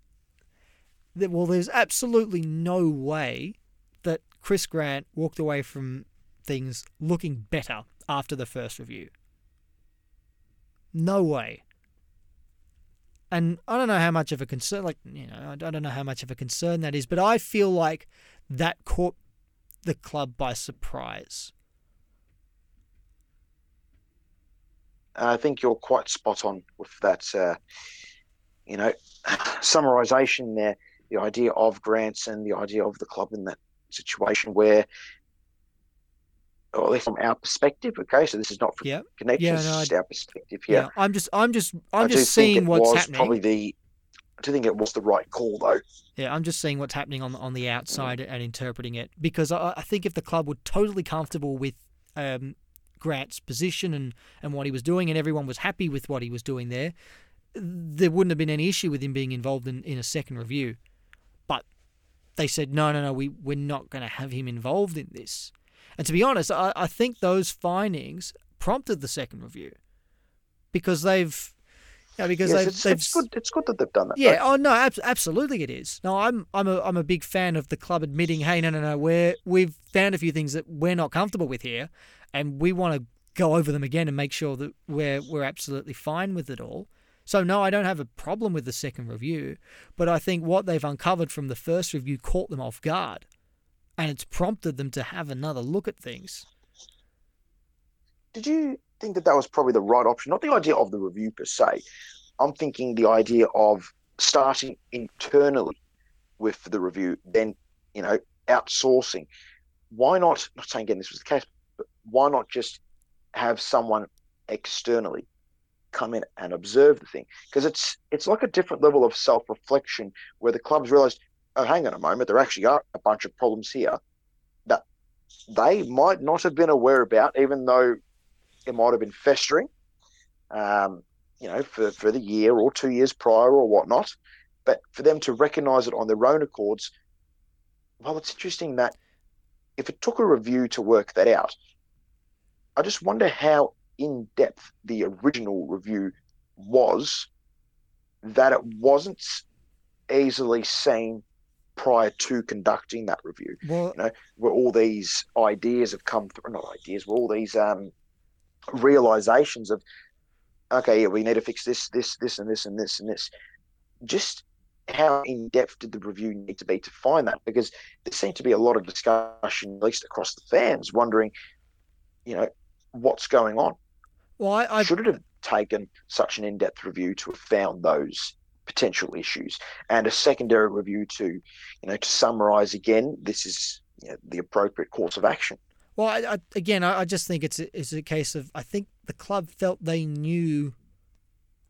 that, well, there's absolutely no way that Chris Grant walked away from things looking better after the first review. No way. And I don't know how much of a concern, like, you know, I don't know how much of a concern that is, but I feel like that caught the club by surprise. I think you're quite spot on with that. Uh, you know, *sighs* summarization there. The idea of grants and the idea of the club in that situation where, or at least from our perspective, okay, so this is not for Yeah. connections, Yeah, no, just our perspective here. Yeah, I'm just, I'm just, I'm I just seeing it what's was happening. Probably the, I do think it was the right call though. Yeah, I'm just seeing what's happening on the, on the outside and interpreting it because I, I think if the club were totally comfortable with um, Grant's position and, and what he was doing, and everyone was happy with what he was doing there, there wouldn't have been any issue with him being involved in, in a second review. But they said no, no, no, we we're not going to have him involved in this. And to be honest, I, I think those findings prompted the second review because they've Yeah, because yes, they've, it's, they've it's good. It's good that they've done that. yeah, oh no, ab- absolutely it is. No, I'm I'm a I'm a big fan of the club admitting, hey, no, no, no, we're we've found a few things that we're not comfortable with here, and we want to go over them again and make sure that we're we're absolutely fine with it all. So no, I don't have a problem with the second review, but I think what they've uncovered from the first review caught them off guard, and it's prompted them to have another look at things. Did you think that that was probably the right option? Not the idea of the review per se. I'm thinking the idea of starting internally with the review, then you know outsourcing. Why not? Not saying again this was the case, but why not just have someone externally come in and observe the thing? Because it's it's like a different level of self reflection where the clubs realised, oh, hang on a moment, there actually are a bunch of problems here that they might not have been aware about, even though it might have been festering, um, you know, for, for the year or two years prior or whatnot. But for them to recognise it on their own accords, well, it's interesting that if it took a review to work that out, I just wonder how in depth the original review was that it wasn't easily seen prior to conducting that review. Well, you know, where all these ideas have come through, not ideas, where all these um, realizations of, okay, yeah, we need to fix this, this, this, and this, and this, and this. Just how in depth did the review need to be to find that? Because there seemed to be a lot of discussion, at least across the fans, wondering, you know, what's going on. well, I, I Should it have taken such an in depth review to have found those potential issues and a secondary review to, you know, to summarize again, this is you know, the appropriate course of action? Well, I, I, again, I, I just think it's a, it's a case of I think the club felt they knew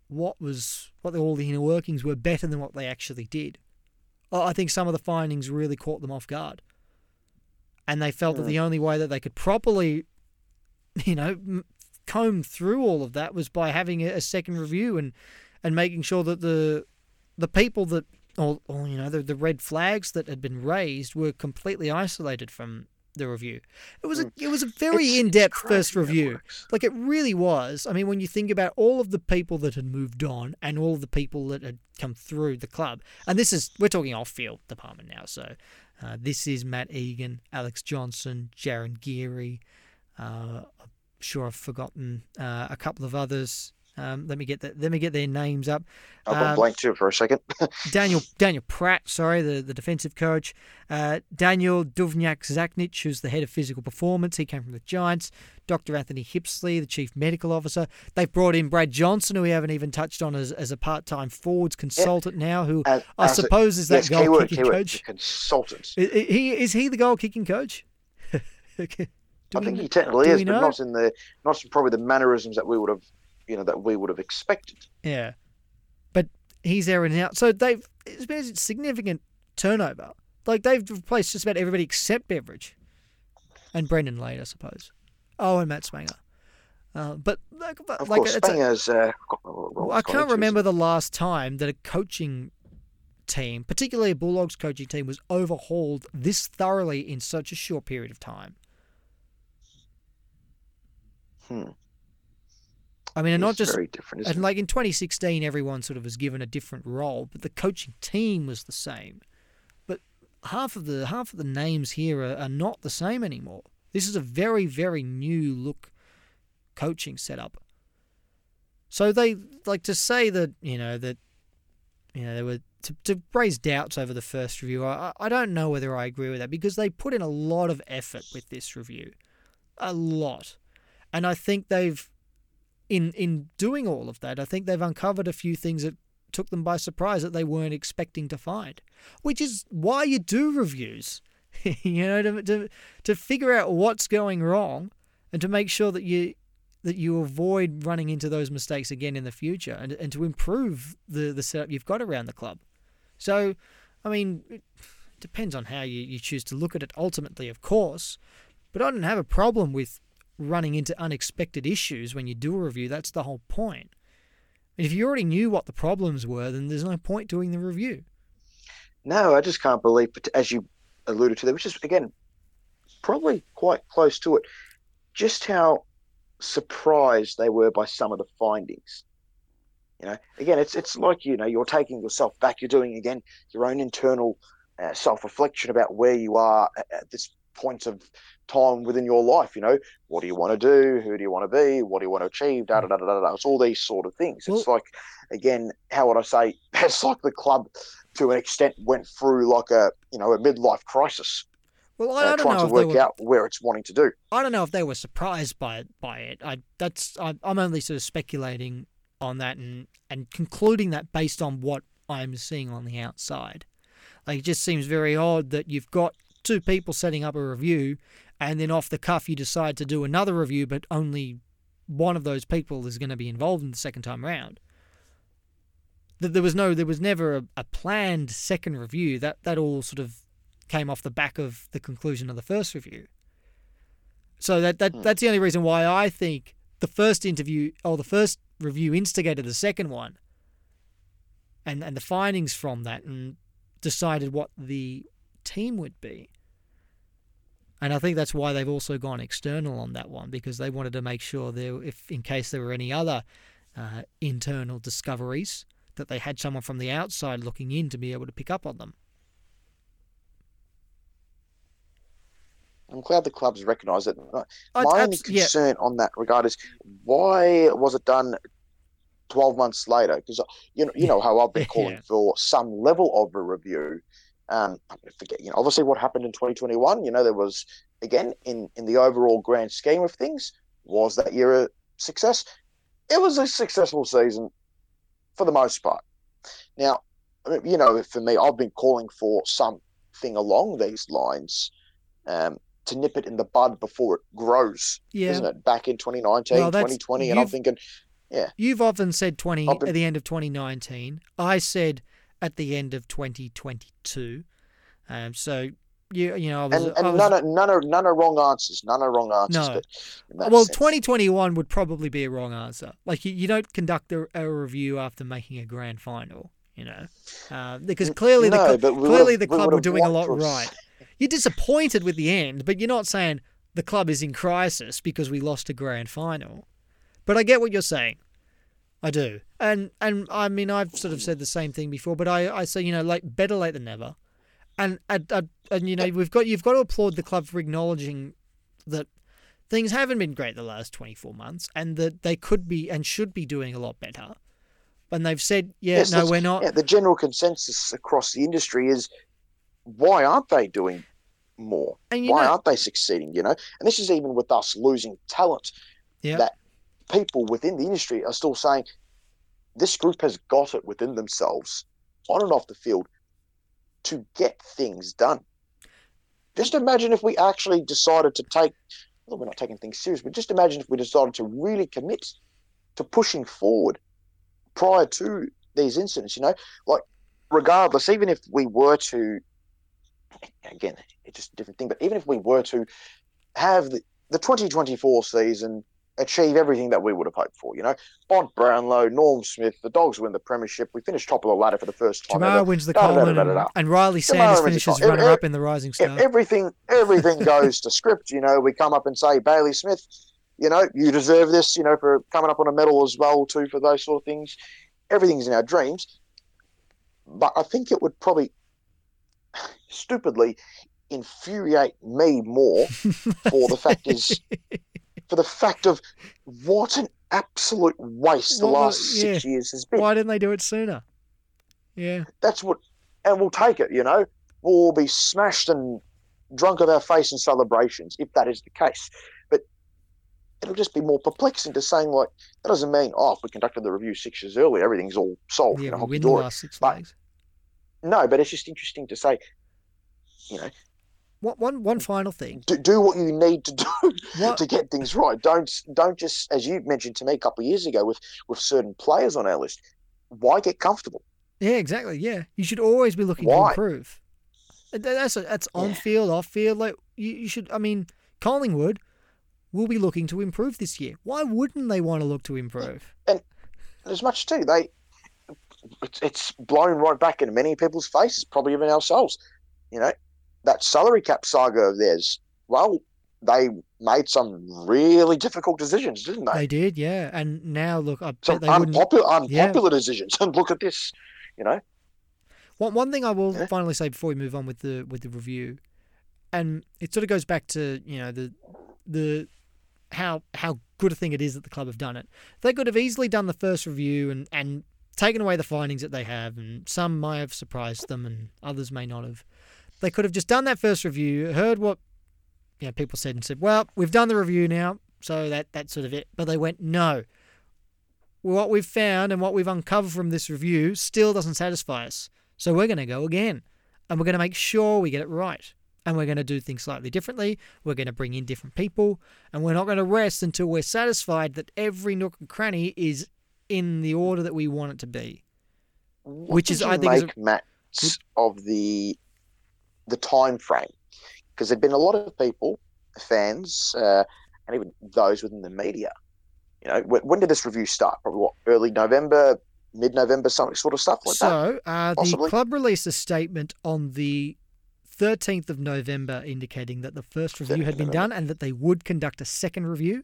what was what the, all the inner workings were better than what they actually did. I think some of the findings really caught them off guard, and they felt that hmm. the only way that they could properly, you know, comb through all of that was by having a, a second review and and making sure that the the people that or, or you know the, the red flags that had been raised were completely isolated from the review. It was a it was a very It's- in depth it's first review. Like it really was. I mean, when you think about all of the people that had moved on and all of the people that had come through the club, and this is we're talking off field department now. So uh, this is Matt Egan, Alex Johnson, Jaron Geary. Uh, I'm sure I've forgotten uh, a couple of others. Um, let me get that. Let me get their names up. I've Um, blank too for a second. *laughs* Daniel Daniel Pratt, sorry, the, the defensive coach. Uh, Daniel Duvnyak Zaknich, who's the head of physical performance. He came from the Giants. Dr. Anthony Hipsley, the chief medical officer. They've brought in Brad Johnson, who we haven't even touched on as, as a part time forwards consultant now, who As- I as a- suppose is that yes, goal keyword, kicking keyword, coach. Consultant. I- I- he is he the goal kicking coach? Okay. *laughs* I think he technically is, but know? not in the not in probably the mannerisms that we would have, you know, that we would have expected. Yeah. But he's there and out. So they've it's been a significant turnover. Like they've replaced just about everybody except Beveridge. And Brendan Lade, I suppose. Oh, and Matt Spangher. Uh, but like, but Of like course, a- Uh, got well, I can't remember the last time that a coaching team, particularly a Bulldogs coaching team, was overhauled this thoroughly in such a short period of time. Hmm. I mean, and not just very different. And like in 2016, everyone sort of was given a different role, but the coaching team was the same. But half of the half of the names here are, are not the same anymore. This is a very very new look coaching setup. So they like to say that you know that you know they were to, to raise doubts over the first review. I I don't know whether I agree with that because they put in a lot of effort with this review, a lot, and I think they've in in doing all of that, I think they've uncovered a few things that took them by surprise that they weren't expecting to find, which is why you do reviews, *laughs* you know, to, to to figure out what's going wrong and to make sure that you that you avoid running into those mistakes again in the future and, and to improve the, the setup you've got around the club. So, I mean, it depends on how you, you choose to look at it ultimately, of course, but I don't have a problem with running into unexpected issues when you do a review. That's the whole point. If you already knew what the problems were, then there's no point doing the review. No, I just can't believe, as you alluded to there, which is again probably quite close to it, just how surprised they were by some of the findings. You know, again, it's it's like you know you're taking yourself back. You're doing again your own internal uh, self reflection about where you are at, at this point of time within your life. You know, what do you want to do? Who do you want to be? What do you want to achieve? Da da da da da. It's all these sort of things. Well, it's like, again, how would I say? *laughs* It's like the club, to an extent, went through like a you know a midlife crisis. Well, I, uh, don't trying know to work were, out where it's wanting to do. I don't know if they were surprised by it. By it, I that's I, I'm only sort of speculating on that and and concluding that based on what I'm seeing on the outside. Like it just seems very odd that you've got two people setting up a review and then off the cuff you decide to do another review but only one of those people is going to be involved in the second time round. There was no there was never a, a planned second review. That that all sort of came off the back of the conclusion of the first review. So that, that hmm. that's the only reason why I think the first interview or the first review instigated the second one and and the findings from that and decided what the team would be. And I think that's why they've also gone external on that one because they wanted to make sure there, if in case there were any other uh, internal discoveries, that they had someone from the outside looking in to be able to pick up on them. I'm glad the clubs recognise it. My only concern yeah. on that regard is why was it done 12 months later? Because you know, you know how I've been *laughs* calling yeah. for some level of a review. Um, I forget, you know, obviously what happened in 2021. You know, there was again in in the overall grand scheme of things, was that year a success? It was a successful season for the most part. Now, you know, for me, I've been calling for something along these lines. Um, to nip it in the bud before it grows, yeah. isn't it? Back in 2019, well, 2020, and I'm thinking, yeah. You've often said 20 been, at the end of 2019. I said at the end of 2022. Um, so you you know, I was, and, and I was, none are none are none are wrong answers. None are wrong answers. No. Well, sense. 2021 would probably be a wrong answer. Like you, you don't conduct a, a review after making a grand final. You know, uh, because clearly no, the clearly the club were doing a lot right. You're disappointed with the end, but you're not saying the club is in crisis because we lost a grand final. But I get what you're saying. I do. And and I mean I've sort of said the same thing before, but I, I say, you know, like better late than never. And and, and you know, we've got you've got to applaud the club for acknowledging that things haven't been great the last 24 months and that they could be and should be doing a lot better. And they've said, yeah, yes, no, we're not. Yeah, the general consensus across the industry is why aren't they doing more? why know, aren't they succeeding? You know, and this is even with us losing talent. Yeah. That people within the industry are still saying this group has got it within themselves, on and off the field, to get things done. Just imagine if we actually decided to take. Well, we're not taking things serious, but just imagine if we decided to really commit to pushing forward prior to these incidents. You know, like regardless, even if we were to again, it's just a different thing. But even if we were to have the, the 2024 season achieve everything that we would have hoped for, you know, Bont Brownlow, Norm Smith, the Dogs win the premiership. We finished top of the ladder for the first time. Tomorrow wins the Coleman, and, and Ryley Sanders finishes runner up in the Rising Star. Everything, everything *laughs* goes to script. You know, we come up and say Bailey Smith. You know, you deserve this. You know, for coming up on a medal as well too for those sort of things. Everything's in our dreams, but I think it would probably stupidly infuriate me more *laughs* for the fact is *laughs* for the fact of what an absolute waste the last yeah. six years has been. Why didn't they do it sooner? Yeah. That's what and we'll take it, you know. We'll be smashed and drunk of our face in celebrations if that is the case. But it'll just be more perplexing to saying like that doesn't mean oh if we conducted the review six years earlier everything's all solved. Yeah, you know, we win the last six but, No, but it's just interesting to say you know. What, one one mm. final thing. Do, do what you need to do *laughs* what? to get things right. Don't don't just as you mentioned to me a couple of years ago with with certain players on our list. Why get comfortable? Yeah, exactly. Yeah, you should always be looking Why? to improve. That's a, that's on yeah. field, off field. Like you, you should. I mean, Collingwood will be looking to improve this year. Why wouldn't they want to look to improve? And as much too, they it's blown right back in many people's faces, probably even ourselves. You know, that salary cap saga of theirs, well, they made some really difficult decisions, didn't they? They did, yeah. And now look, I some they unpopular, unpopular yeah. decisions. And *laughs* look at this, you know. One one thing I will yeah. finally say before we move on with the with the review, and it sort of goes back to you know the the how how good a thing it is that the club have done it. They could have easily done the first review and and taken away the findings that they have, and some may have surprised them, and others may not have. They could have just done that first review, heard what you know, people said, and said, "Well, we've done the review now, so that that's sort of it." But they went, "No, what we've found and what we've uncovered from this review still doesn't satisfy us, so we're going to go again, and we're going to make sure we get it right." And we're going to do things slightly differently. We're going to bring in different people. And we're not going to rest until we're satisfied that every nook and cranny is in the order that we want it to be. What which is, I think, make, a, Matt, of the the time frame because there'd been a lot of people, fans, uh, and even those within the media. You know, when, when, did this review start? Probably what early November, mid November, something sort of stuff like so, that. So uh, the club released a statement on the 13th of November indicating that the first review had been done and that they would conduct a second review.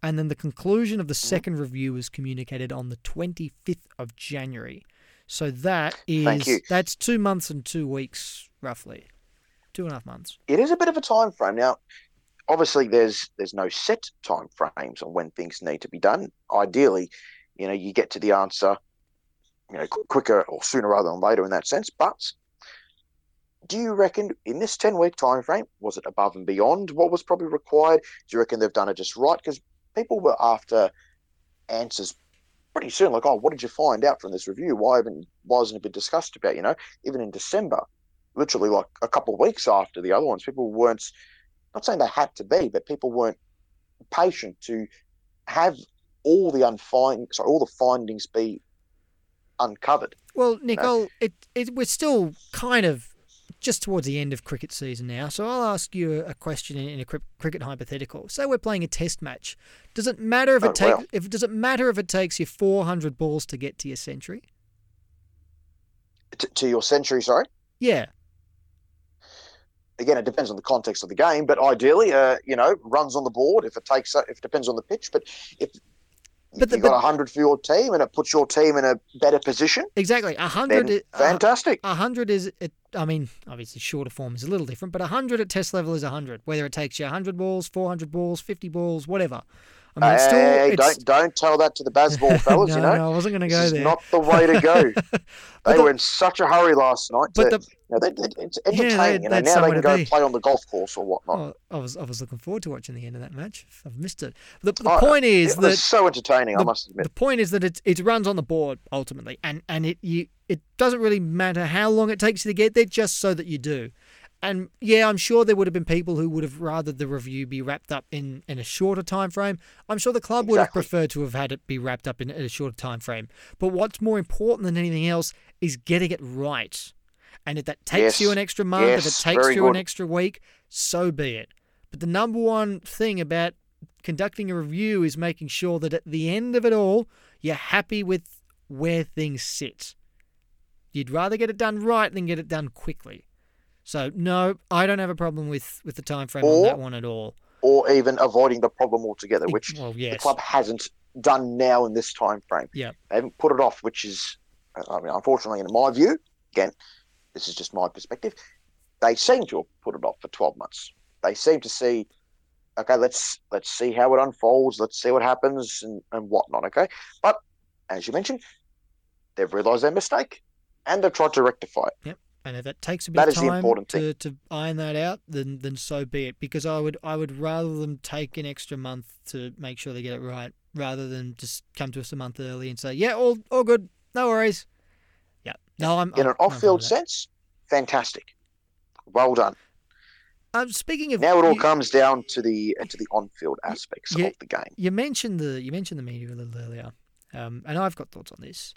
And then the conclusion of the 2nd mm-hmm. review was communicated on the 25th of January. So that is that's two months and two weeks roughly, two and a half months. It is a bit of a time frame now. Obviously, there's there's no set time frames on when things need to be done. Ideally, you know, you get to the answer, you know, quicker or sooner rather than later in that sense. But do you reckon in this 10 week time frame was it above and beyond what was probably required do you reckon they've done it just right because people were after answers pretty soon, like, oh, what did you find out from this review? Why haven't why hasn't it been discussed about? You know, even in December, literally like a couple of weeks after the other ones, people weren't not saying they had to be, but people weren't patient to have all the unfind sorry, all the findings be uncovered. Well, Nicole, you know? it, it we're still kind of just towards the end of cricket season now, so I'll ask you a question in a cricket hypothetical. Say we're playing a test match. Does it matter if it oh, takes well. if does it matter if it takes you 400 balls to get to your century? T- to your century, sorry. Yeah. Again, it depends on the context of the game, but ideally, uh, you know, runs on the board. If it takes, if it depends on the pitch, but if but the, you got a hundred for your team, and it puts your team in a better position. Exactly, a hundred. Fantastic. A hundred is. It, I mean, obviously, shorter form is a little different, but a hundred at test level is a hundred. Whether it takes you hundred balls, four hundred balls, fifty balls, whatever. I mean, hey, still, hey, don't don't tell that to the Bazball *laughs* fellas. no, you know, no, I wasn't going to go there. Not the way to go. *laughs* they the, were in such a hurry last night. To, but the, you know, they, they, it's entertaining. Yeah, they, you know, now they can go be. play on the golf course or whatnot. Oh, I was I was looking forward to watching the end of that match. I've missed it. The, the oh, point is that so entertaining. The, I must admit. The point is that it it runs on the board ultimately, and and it you it doesn't really matter how long it takes you to get there, just so that you do. And yeah, I'm sure there would have been people who would have rather the review be wrapped up in, in a shorter time frame. I'm sure the club exactly. would have preferred to have had it be wrapped up in a shorter time frame. But what's more important than anything else is getting it right. And if that takes yes. you an extra month, yes, if it takes you an extra week, so be it. But the number one thing about conducting a review is making sure that at the end of it all, you're happy with where things sit. You'd rather get it done right than get it done quickly. So no, I don't have a problem with with the time frame or, on that one at all. Or even avoiding the problem altogether, which well, yes. the club hasn't done now in this time frame. Yeah, they haven't put it off, which is, uh, I mean, unfortunately, in my view, again, this is just my perspective. They seem to have put it off for twelve months. They seem to see, okay, let's let's see how it unfolds. Let's see what happens and and whatnot. Okay, but as you mentioned, they've realised their mistake and they've tried to rectify it. Yep. And if it takes a bit of time to, to iron that out, then then so be it. Because I would I would rather them take an extra month to make sure they get it right, rather than just come to us a month early and say, yeah, all all good, no worries. Yeah, no, I'm in I'm, an off-field sense, fantastic, well done. Um, speaking of now, it all you, comes down to the to the on-field aspects you, of the game. You mentioned the you mentioned the media a little earlier, um, and I've got thoughts on this.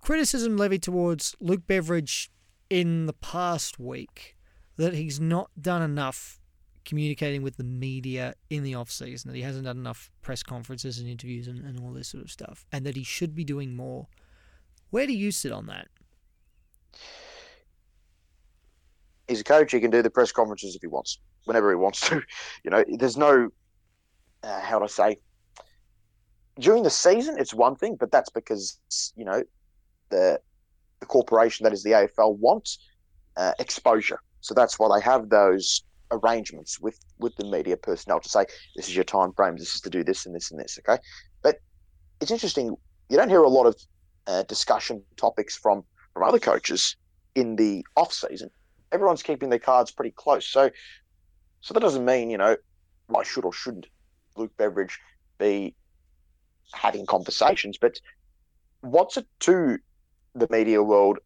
Criticism levied towards Luke Beveridge in the past week that he's not done enough communicating with the media in the off season, that he hasn't done enough press conferences and interviews and, and all this sort of stuff, and that he should be doing more. Where do you sit on that? He's a coach. He can do the press conferences if he wants. whenever he wants to. *laughs* You know, there's no uh, how to say during the season it's one thing, but that's because you know the the corporation that is the AFL wants uh, exposure. So that's why they have those arrangements with with the media personnel to say this is your time frame, this is to do this and this and this. Okay, but it's interesting. You don't hear a lot of uh, discussion topics from from other coaches in the off season. Everyone's keeping their cards pretty close. So so that doesn't mean you know why should or shouldn't Luke Beveridge be having conversations, but what's it to the media world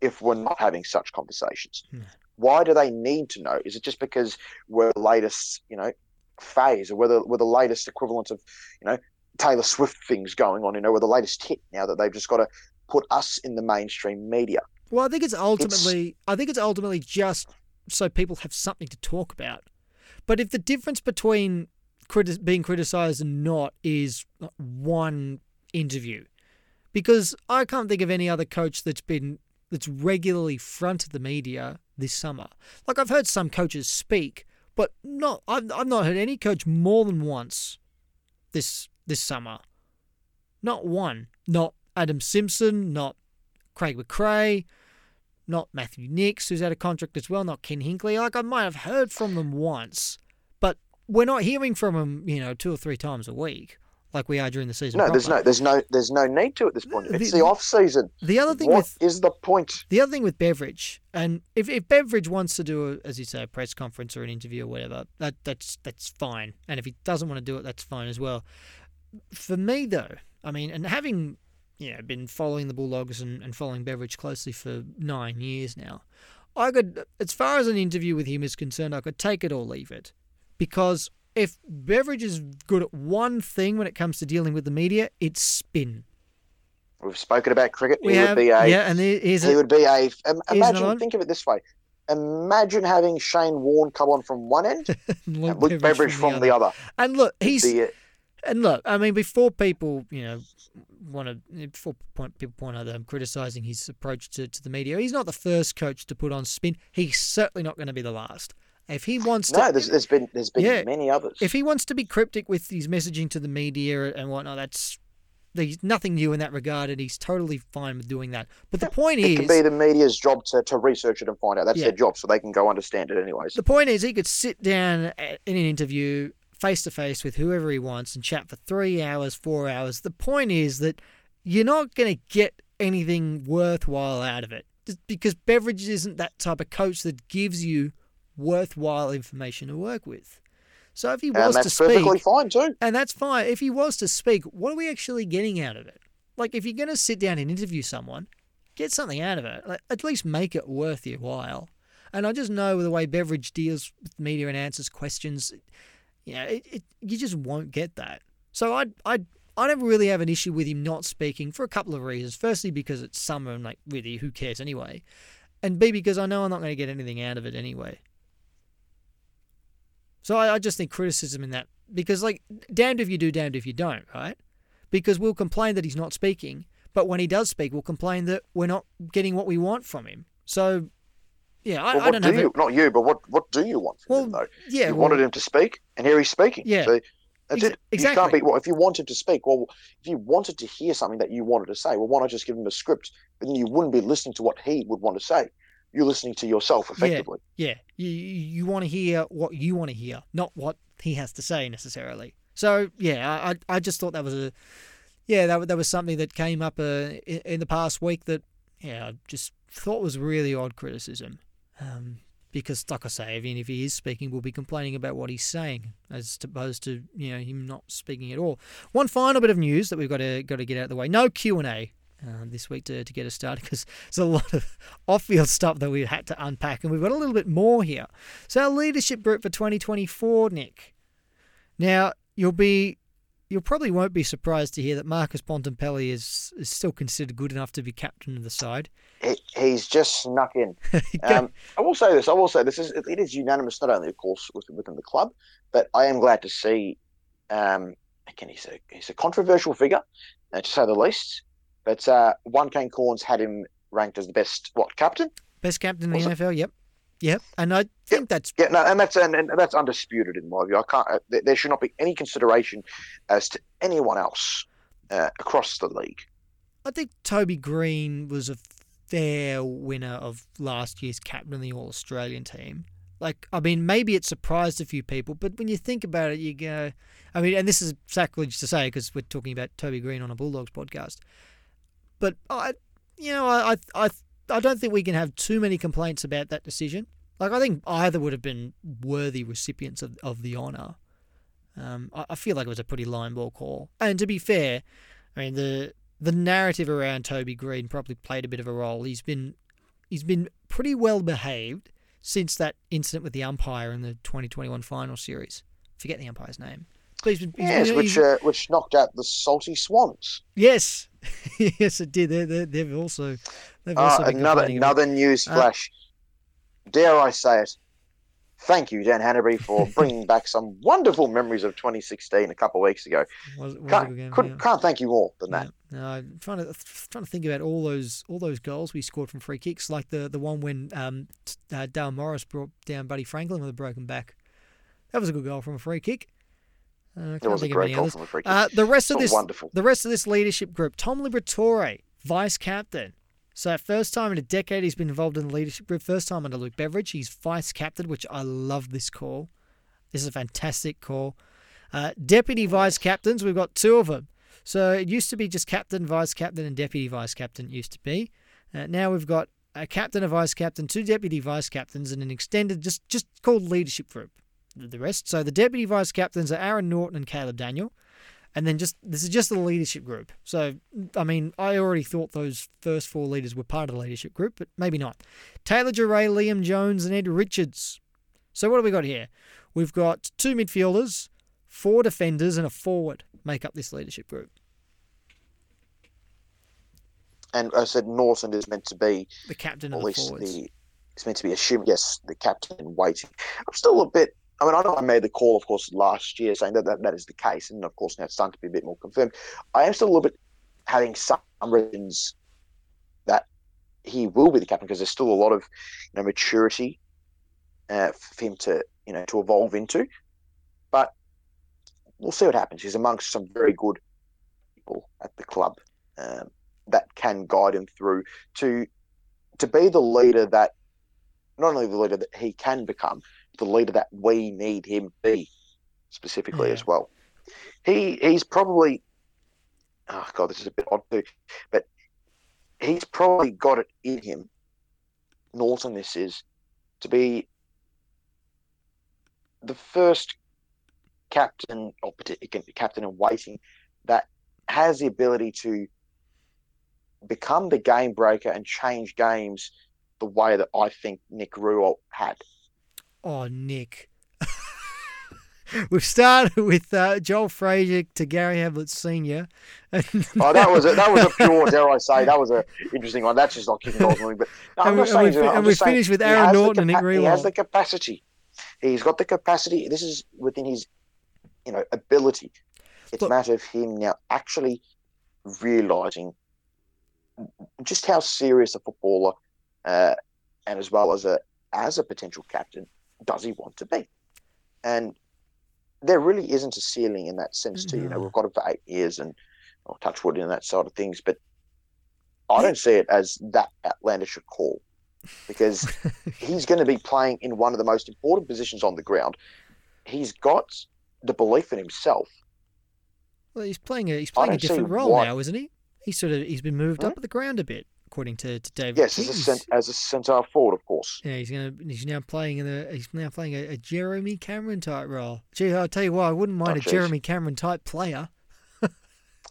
if we're not having such conversations? Hmm. Why do they need to know? Is it just because we're the latest, you know, phase, or we're we're the latest equivalent of, you know, Taylor Swift things going on? You know, we're the latest hit now that they've just got to put us in the mainstream media. Well, I think it's ultimately, it's, I think it's ultimately just so people have something to talk about. But if the difference between criti- being criticised and not is one interview, because I can't think of any other coach that's been that's regularly fronted the media this summer. Like I've heard some coaches speak, but not I've, I've not heard any coach more than once this this summer. Not one. Not Adam Simpson, not Craig McRae, not Matthew Nicks, who's out of contract as well, not Ken Hinkley. Like I might have heard from them once, but we're not hearing from them, you know, two or three times a week like we are during the season. No, proper. there's no, there's no, there's no need to at this point. It's the, the off season. The other thing what with is the point? The other thing with Beveridge, and if, if Beveridge wants to do, a, as you say, a press conference or an interview or whatever, that that's that's fine. And if he doesn't want to do it, that's fine as well. For me, though, I mean, and having you know been following the Bulldogs and, and following Beveridge closely for nine years now, I could, as far as an interview with him is concerned, I could take it or leave it, because if Beveridge is good at one thing when it comes to dealing with the media, it's spin. We've spoken about cricket. We he have, would be a. Yeah, and he a, would be a. Um, imagine, think of it this way: imagine having Shane Warne come on from one end *laughs* and Luke, Luke Beveridge, from, the, other. the, other. And look, he's. and look, I mean, before people, you know, want to, before point, people point out that I'm criticising his approach to, to the media, he's not the first coach to put on spin. He's certainly not going to be the last. If he wants to, no, there's, there's been there's been yeah, many others. If he wants to be cryptic with his messaging to the media and whatnot, that's there's nothing new in that regard, and he's totally fine with doing that. But the point it is, it can be the media's job to, to research it and find out. That's yeah. their job, so they can go understand it anyways. The point is, he could sit down in an interview face to face with whoever he wants and chat for three hours, four hours. The point is that you're not going to get anything worthwhile out of it because Beveridge isn't that type of coach that gives you worthwhile information to work with. So if he was to speak, perfectly fine too, and that's fine. If he was to speak, what are we actually getting out of it? Like, if you're going to sit down and interview someone, get something out of it. Like, at least make it worth your while. And I just know the way Beveridge deals with media and answers questions, you know, it, it, you just won't get that. So I I I don't really have an issue with him not speaking for a couple of reasons. Firstly, because it's summer and like really, who cares anyway? And B, because I know I'm not going to get anything out of it anyway. So I, I just think criticism in that because like damned if you do, damned if you don't, right? Because we'll complain that he's not speaking, but when he does speak, we'll complain that we're not getting what we want from him. So yeah, I, well, I don't do know. You, not you, but what what do you want from well, him though? Yeah, you well, wanted him to speak, and here he's speaking. Yeah, so that's ex- it. Exactly. You can't be. Well, if you wanted to speak, well, if you wanted to hear something that you wanted to say, well, why not just give him a script? But then you wouldn't be listening to what he would want to say you're listening to yourself effectively. Yeah, yeah. You you want to hear what you want to hear, not what he has to say necessarily. So yeah, I I just thought that was a yeah that that was something that came up uh, in, in the past week that yeah I just thought was really odd criticism. Um, because, like I say, even if he is speaking, we'll be complaining about what he's saying, as opposed to you know him not speaking at all. One final bit of news that we've got to got to get out of the way: no Q and A uh, this week to, to get us started because *laughs* there's a lot of *laughs* off field stuff that we had to unpack, and we've got a little bit more here. So, our leadership group for 2024, Nick. Now, you'll be. You'll probably won't be surprised to hear that Marcus Bontempelli is, is still considered good enough to be captain of the side. He, he's just snuck in. *laughs* um, I will say this. I will say this is it is unanimous, not only of course within the club, but I am glad to see. Um, again, he's a he's a controversial figure, uh, to say the least. But uh, one Kane Cornes had him ranked as the best what captain? Best captain in the AFL. Yep. Yep, and I think yep. that's yeah, no, and that's and, and, that's undisputed in my view. I can't. Uh, there should not be any consideration as to anyone else uh, across the league. I think Toby Green was a fair winner of last year's captain of the All Australian team. Like, I mean, maybe it surprised a few people, but when you think about it, you go, I mean, and this is sacrilege to say because we're talking about Toby Green on a Bulldogs podcast, but I, you know, I, I, I don't think we can have too many complaints about that decision. Like, I think either would have been worthy recipients of, of the honour. Um, I, I feel like it was a pretty line ball call. And to be fair, I mean, the the narrative around Toby Green probably played a bit of a role. He's been he's been pretty well behaved since that incident with the umpire in the 2021 final series. Forget the umpire's name. He's yes, which uh, which knocked out the Salty Swans. Yes, *laughs* yes, it did. They have also they've also uh, another another news uh, flash. Uh, Dare I say it? thank you, Dan Hannebery, for *laughs* bringing back some wonderful memories of 2016 a couple of weeks ago. Was, was can't, game, yeah. can't thank you more than that. Yeah. No, I'm trying to trying to think about all those all those goals we scored from free kicks, like the the one when um, uh, Dale Morris brought down Buddy Franklin with a broken back. That was a good goal from a free kick. Uh, it was a great goal from a free kick. Uh, the rest of this wonderful. The rest of this leadership group: Tom Liberatore, vice captain. So, first time in a decade he's been involved in the leadership group. First time under Luke Beveridge. He's vice captain, which I love this call. This is a fantastic call. Uh, deputy vice captains, we've got two of them. So, it used to be just captain, vice captain, and deputy vice captain, used to be. Uh, now we've got a captain, a vice captain, two deputy vice captains, and an extended, just, just called leadership group. The rest. So, the deputy vice captains are Aaron Naughton and Caleb Daniel. And then just this is just the leadership group. So I mean, I already thought those first four leaders were part of the leadership group, but maybe not. Taylor Duryea, Liam Jones, and Ed Richards. So what do we got here? We've got two midfielders, four defenders, and a forward make up this leadership group. And I said Naughton is meant to be the captain of the forwards. The, it's meant to be assumed, yes, the captain waiting. I'm still a bit I mean, I know I made the call, of course, last year saying that that, that is the case, and of course now it's starting to be a bit more confirmed. I am still a little bit having some reasons that he will be the captain because there's still a lot of you know maturity uh, for him to you know to evolve into. But we'll see what happens. He's amongst some very good people at the club um, that can guide him through to to be the leader that not only the leader that he can become, the leader that we need him be specifically yeah. as well. He he's probably oh god, this is a bit odd too, but he's probably got it in him. Naughton, this is to be the first captain or captain in waiting that has the ability to become the game breaker and change games the way that I think Nick Riewoldt had. Oh, Nick. We've started with uh, Joel Frazier to Gary Ablett Senior. oh, that was a, that was a pure, dare I say, that was an interesting one. That's just not kicking goals, but no, and, we, saying, and, and we finished with Aaron Naughton and Nick Riewoldt. He has the capacity. He's got the capacity. This is within his, you know, ability. It's Look, a matter of him now actually realizing just how serious a footballer, uh, and as well as a as a potential captain, does he want to be? And there really isn't a ceiling in that sense, too. You know, we've got it for eight years and I'll touch wood in that side of things, but I don't see it as that outlandish a call because *laughs* he's going to be playing in one of the most important positions on the ground. He's got the belief in himself. Well, he's playing a he's playing a different role why. now, isn't he? He's sort of he's been moved hmm? up at the ground a bit according to, to David. Yes, as a, cent- as a centre forward, of course. Yeah, he's gonna he's now playing in a he's now playing a, a Jeremy Cameron type role. Gee, I'll tell you what, I wouldn't mind oh, a geez. Jeremy Cameron type player. *laughs*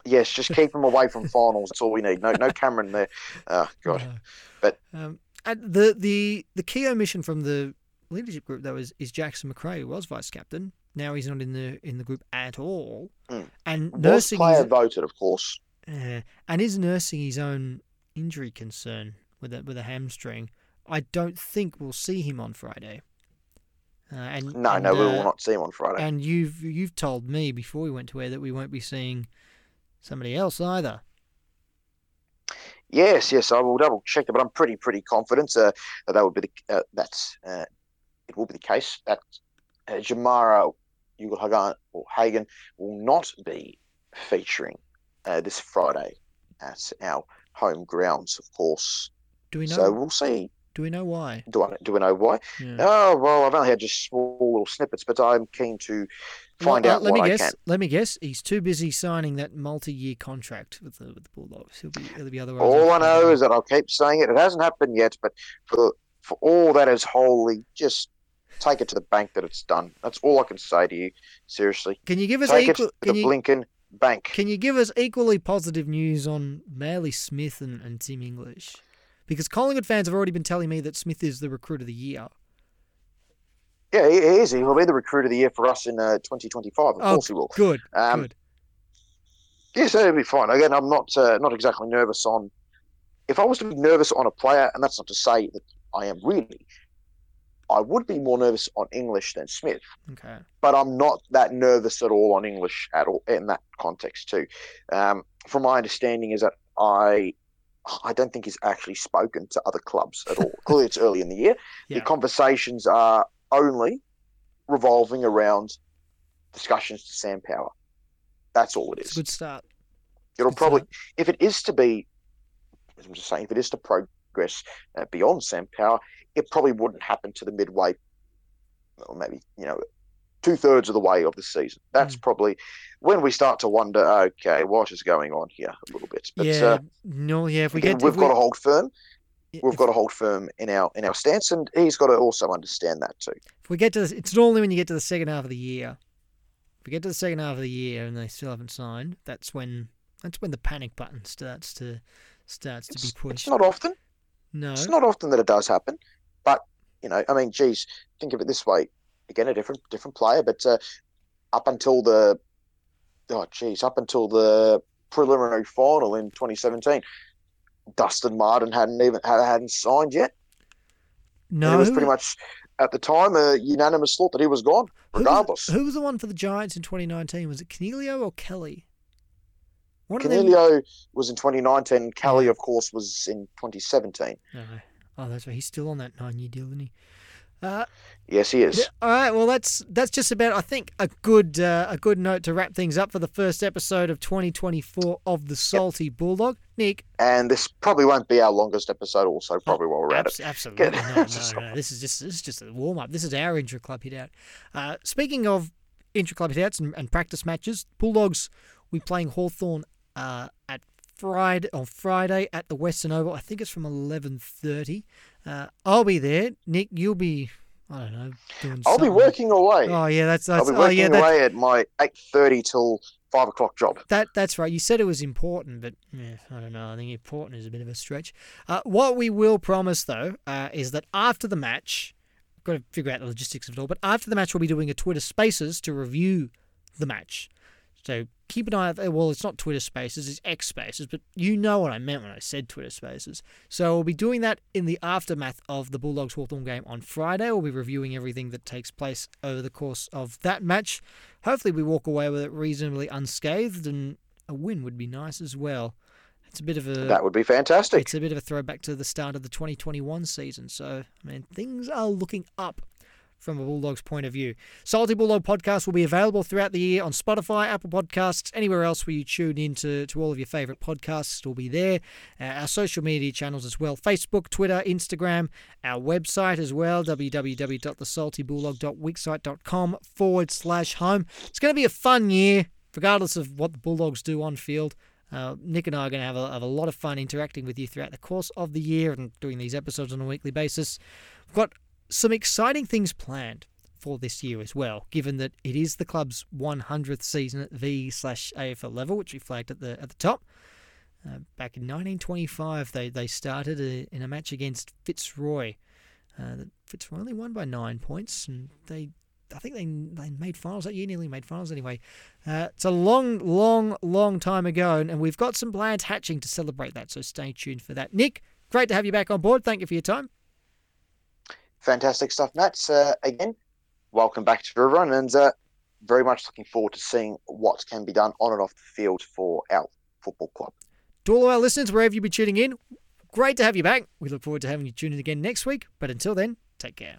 yes, just keep him away from *laughs* finals. That's all we need. No, no Cameron there. Oh God, but um, the the the key omission from the leadership group though is, is Jackson Macrae, who was vice captain. Now he's not in the in the group at all, mm. and was nursing player his, voted, of course. Uh, and is nursing his own injury concern with a, with a hamstring. I don't think we'll see him on Friday. Uh, and no, and, no, we will uh, not see him on Friday. And you've you've told me before we went to air that we won't be seeing somebody else either. Yes, yes, I will double check it, but I'm pretty, pretty confident uh, that that would be the uh, that's uh, it will be the case that uh, Jamarra Ugle-Hagan or Hagan will not be featuring uh, this Friday at our home grounds, of course. Do we know? So we'll see. Do we know why? Do I do we know why? Yeah. Oh well, I've only had just small little snippets, but I'm keen to find Well, uh, out let me guess. Let me guess. He's too busy signing that multi-year contract with the with the Bulldogs. He'll be he'll be otherwise. All I know is that I'll keep saying it. It hasn't happened yet, but for for all that is holy, just take it to the bank that it's done. That's all I can say to you. Seriously, Can you give us take it equal? to the you Blinken bank. can you give us equally positive news on Bailey Smith and, and Tim English? Because Collingwood fans have already been telling me that Smith is the recruit of the year. Yeah, he, is. He will be the recruit of the year for us in uh, 2025. Of Oh, course, he will. Good. Um, good. Yes, it'll be fine. Again, I'm not uh, not exactly nervous on. If I was to be nervous on a player, and that's not to say that I am really, I would be more nervous on English than Smith. Okay. But I'm not that nervous at all on English at all in that context too. Um, from my understanding, is that I. I don't think he's actually spoken to other clubs at all. *laughs* Clearly, it's early in the year. Yeah. The conversations are only revolving around discussions to Sam Power. That's all it It's a good start. It'll good probably, start. if it is to be, as I'm just saying, if it is to progress uh, beyond Sam Power, it probably wouldn't happen to the midway, or maybe you know, two thirds of the way of the season. That's probably when we start to wonder, okay, what is going on here a little bit. But yeah. uh, no. Yeah. If we again, get, we've got we, to hold firm. We've if- got to hold firm in our in our stance, and he's got to also understand that too. If we get to, the, it's normally when you get to the second half of the year. If we get to the second half of the year and they still haven't signed, that's when that's when the panic button starts to starts to It's, be it's pushed. not often. no. It's not often that it does happen, but you know, I mean, geez, think of it this way. Again, a different different player, but uh, up until the oh, geez, up until the preliminary final in 2017, Dustin Martin hadn't even hadn't signed yet. And no. it was pretty much at the time a unanimous thought that he was gone, who was- regardless. Who was the one for the Giants in 2019? Was it Coniglio or Kelly? One of them- was in 2019. Kelly, of course, was in 2017. No. Oh, that's right. He's still on that nine-year deal, isn't he? Uh, Yes, he is. Yeah, all right. Well, that's that's just about I think a good uh, a good note to wrap things up for the first episode of 2024 of the Salty Bulldog. Nick, And this probably won't be our longest episode. Also, probably while we're at it. absolutely no, no, *laughs* no. This is just this is just a warm up. This is our intra club hit out. Uh, speaking of intra club hit outs and, and practice matches, Bulldogs we playing Hawthorn uh, at Friday on Friday at the Western Oval. I think it's from 11:30. Uh, I'll be there. Nick, you'll be. I don't know. Doing I'll be working away. Oh yeah, that's I'll that's. be oh working yeah, that, away at my eight thirty till five o'clock job. That that's right. You said it was important, but yeah, I don't know. I think important is a bit of a stretch. Uh, what we will promise though uh, is that after the match, got to figure out the logistics of it all. But after the match, we'll be doing a Twitter Spaces to review the match. So keep an eye. out. Well, it's not Twitter Spaces; it's X Spaces. But you know what I meant when I said Twitter Spaces. So we'll be doing that in the aftermath of the Bulldogs Hawthorn game on Friday. We'll be reviewing everything that takes place over the course of that match. Hopefully, we walk away with it reasonably unscathed, and a win would be nice as well. It's a bit of a That would be fantastic. it's a bit of a throwback to the start of the 2021 season. So, I mean, things are looking up from a Bulldogs point of view. Salty Bulldog podcast will be available throughout the year on Spotify, Apple Podcasts, anywhere else where you tune in to, to all of your favourite podcasts. It will be there. Uh, our social media channels as well Facebook, Twitter, Instagram, our website as well www.thesaltybulldog.wixsite.com forward slash home. It's going to be a fun year, regardless of what the Bulldogs do on field. Uh, Nick and I are going to have a, have a lot of fun interacting with you throughout the course of the year and doing these episodes on a weekly basis. We've got some exciting things planned for this year as well, given that it is the club's 100th season at V slash AFL level, which we flagged at the at the top. Uh, back in 1925, they they started a, in a match against Fitzroy. Uh, Fitzroy only won by nine points, and they I think they they made finals that year, nearly made finals anyway. Uh, it's a long, long, long time ago, and, and we've got some plans hatching to celebrate that. So stay tuned for that. Nick, great to have you back on board. Thank you for your time. Fantastic stuff, Matt. Uh, again, welcome back to everyone, and uh, very much looking forward to seeing what can be done on and off the field for our football club. To all our listeners, wherever you be tuning in, great to have you back. We look forward to having you tune in again next week. But until then, take care.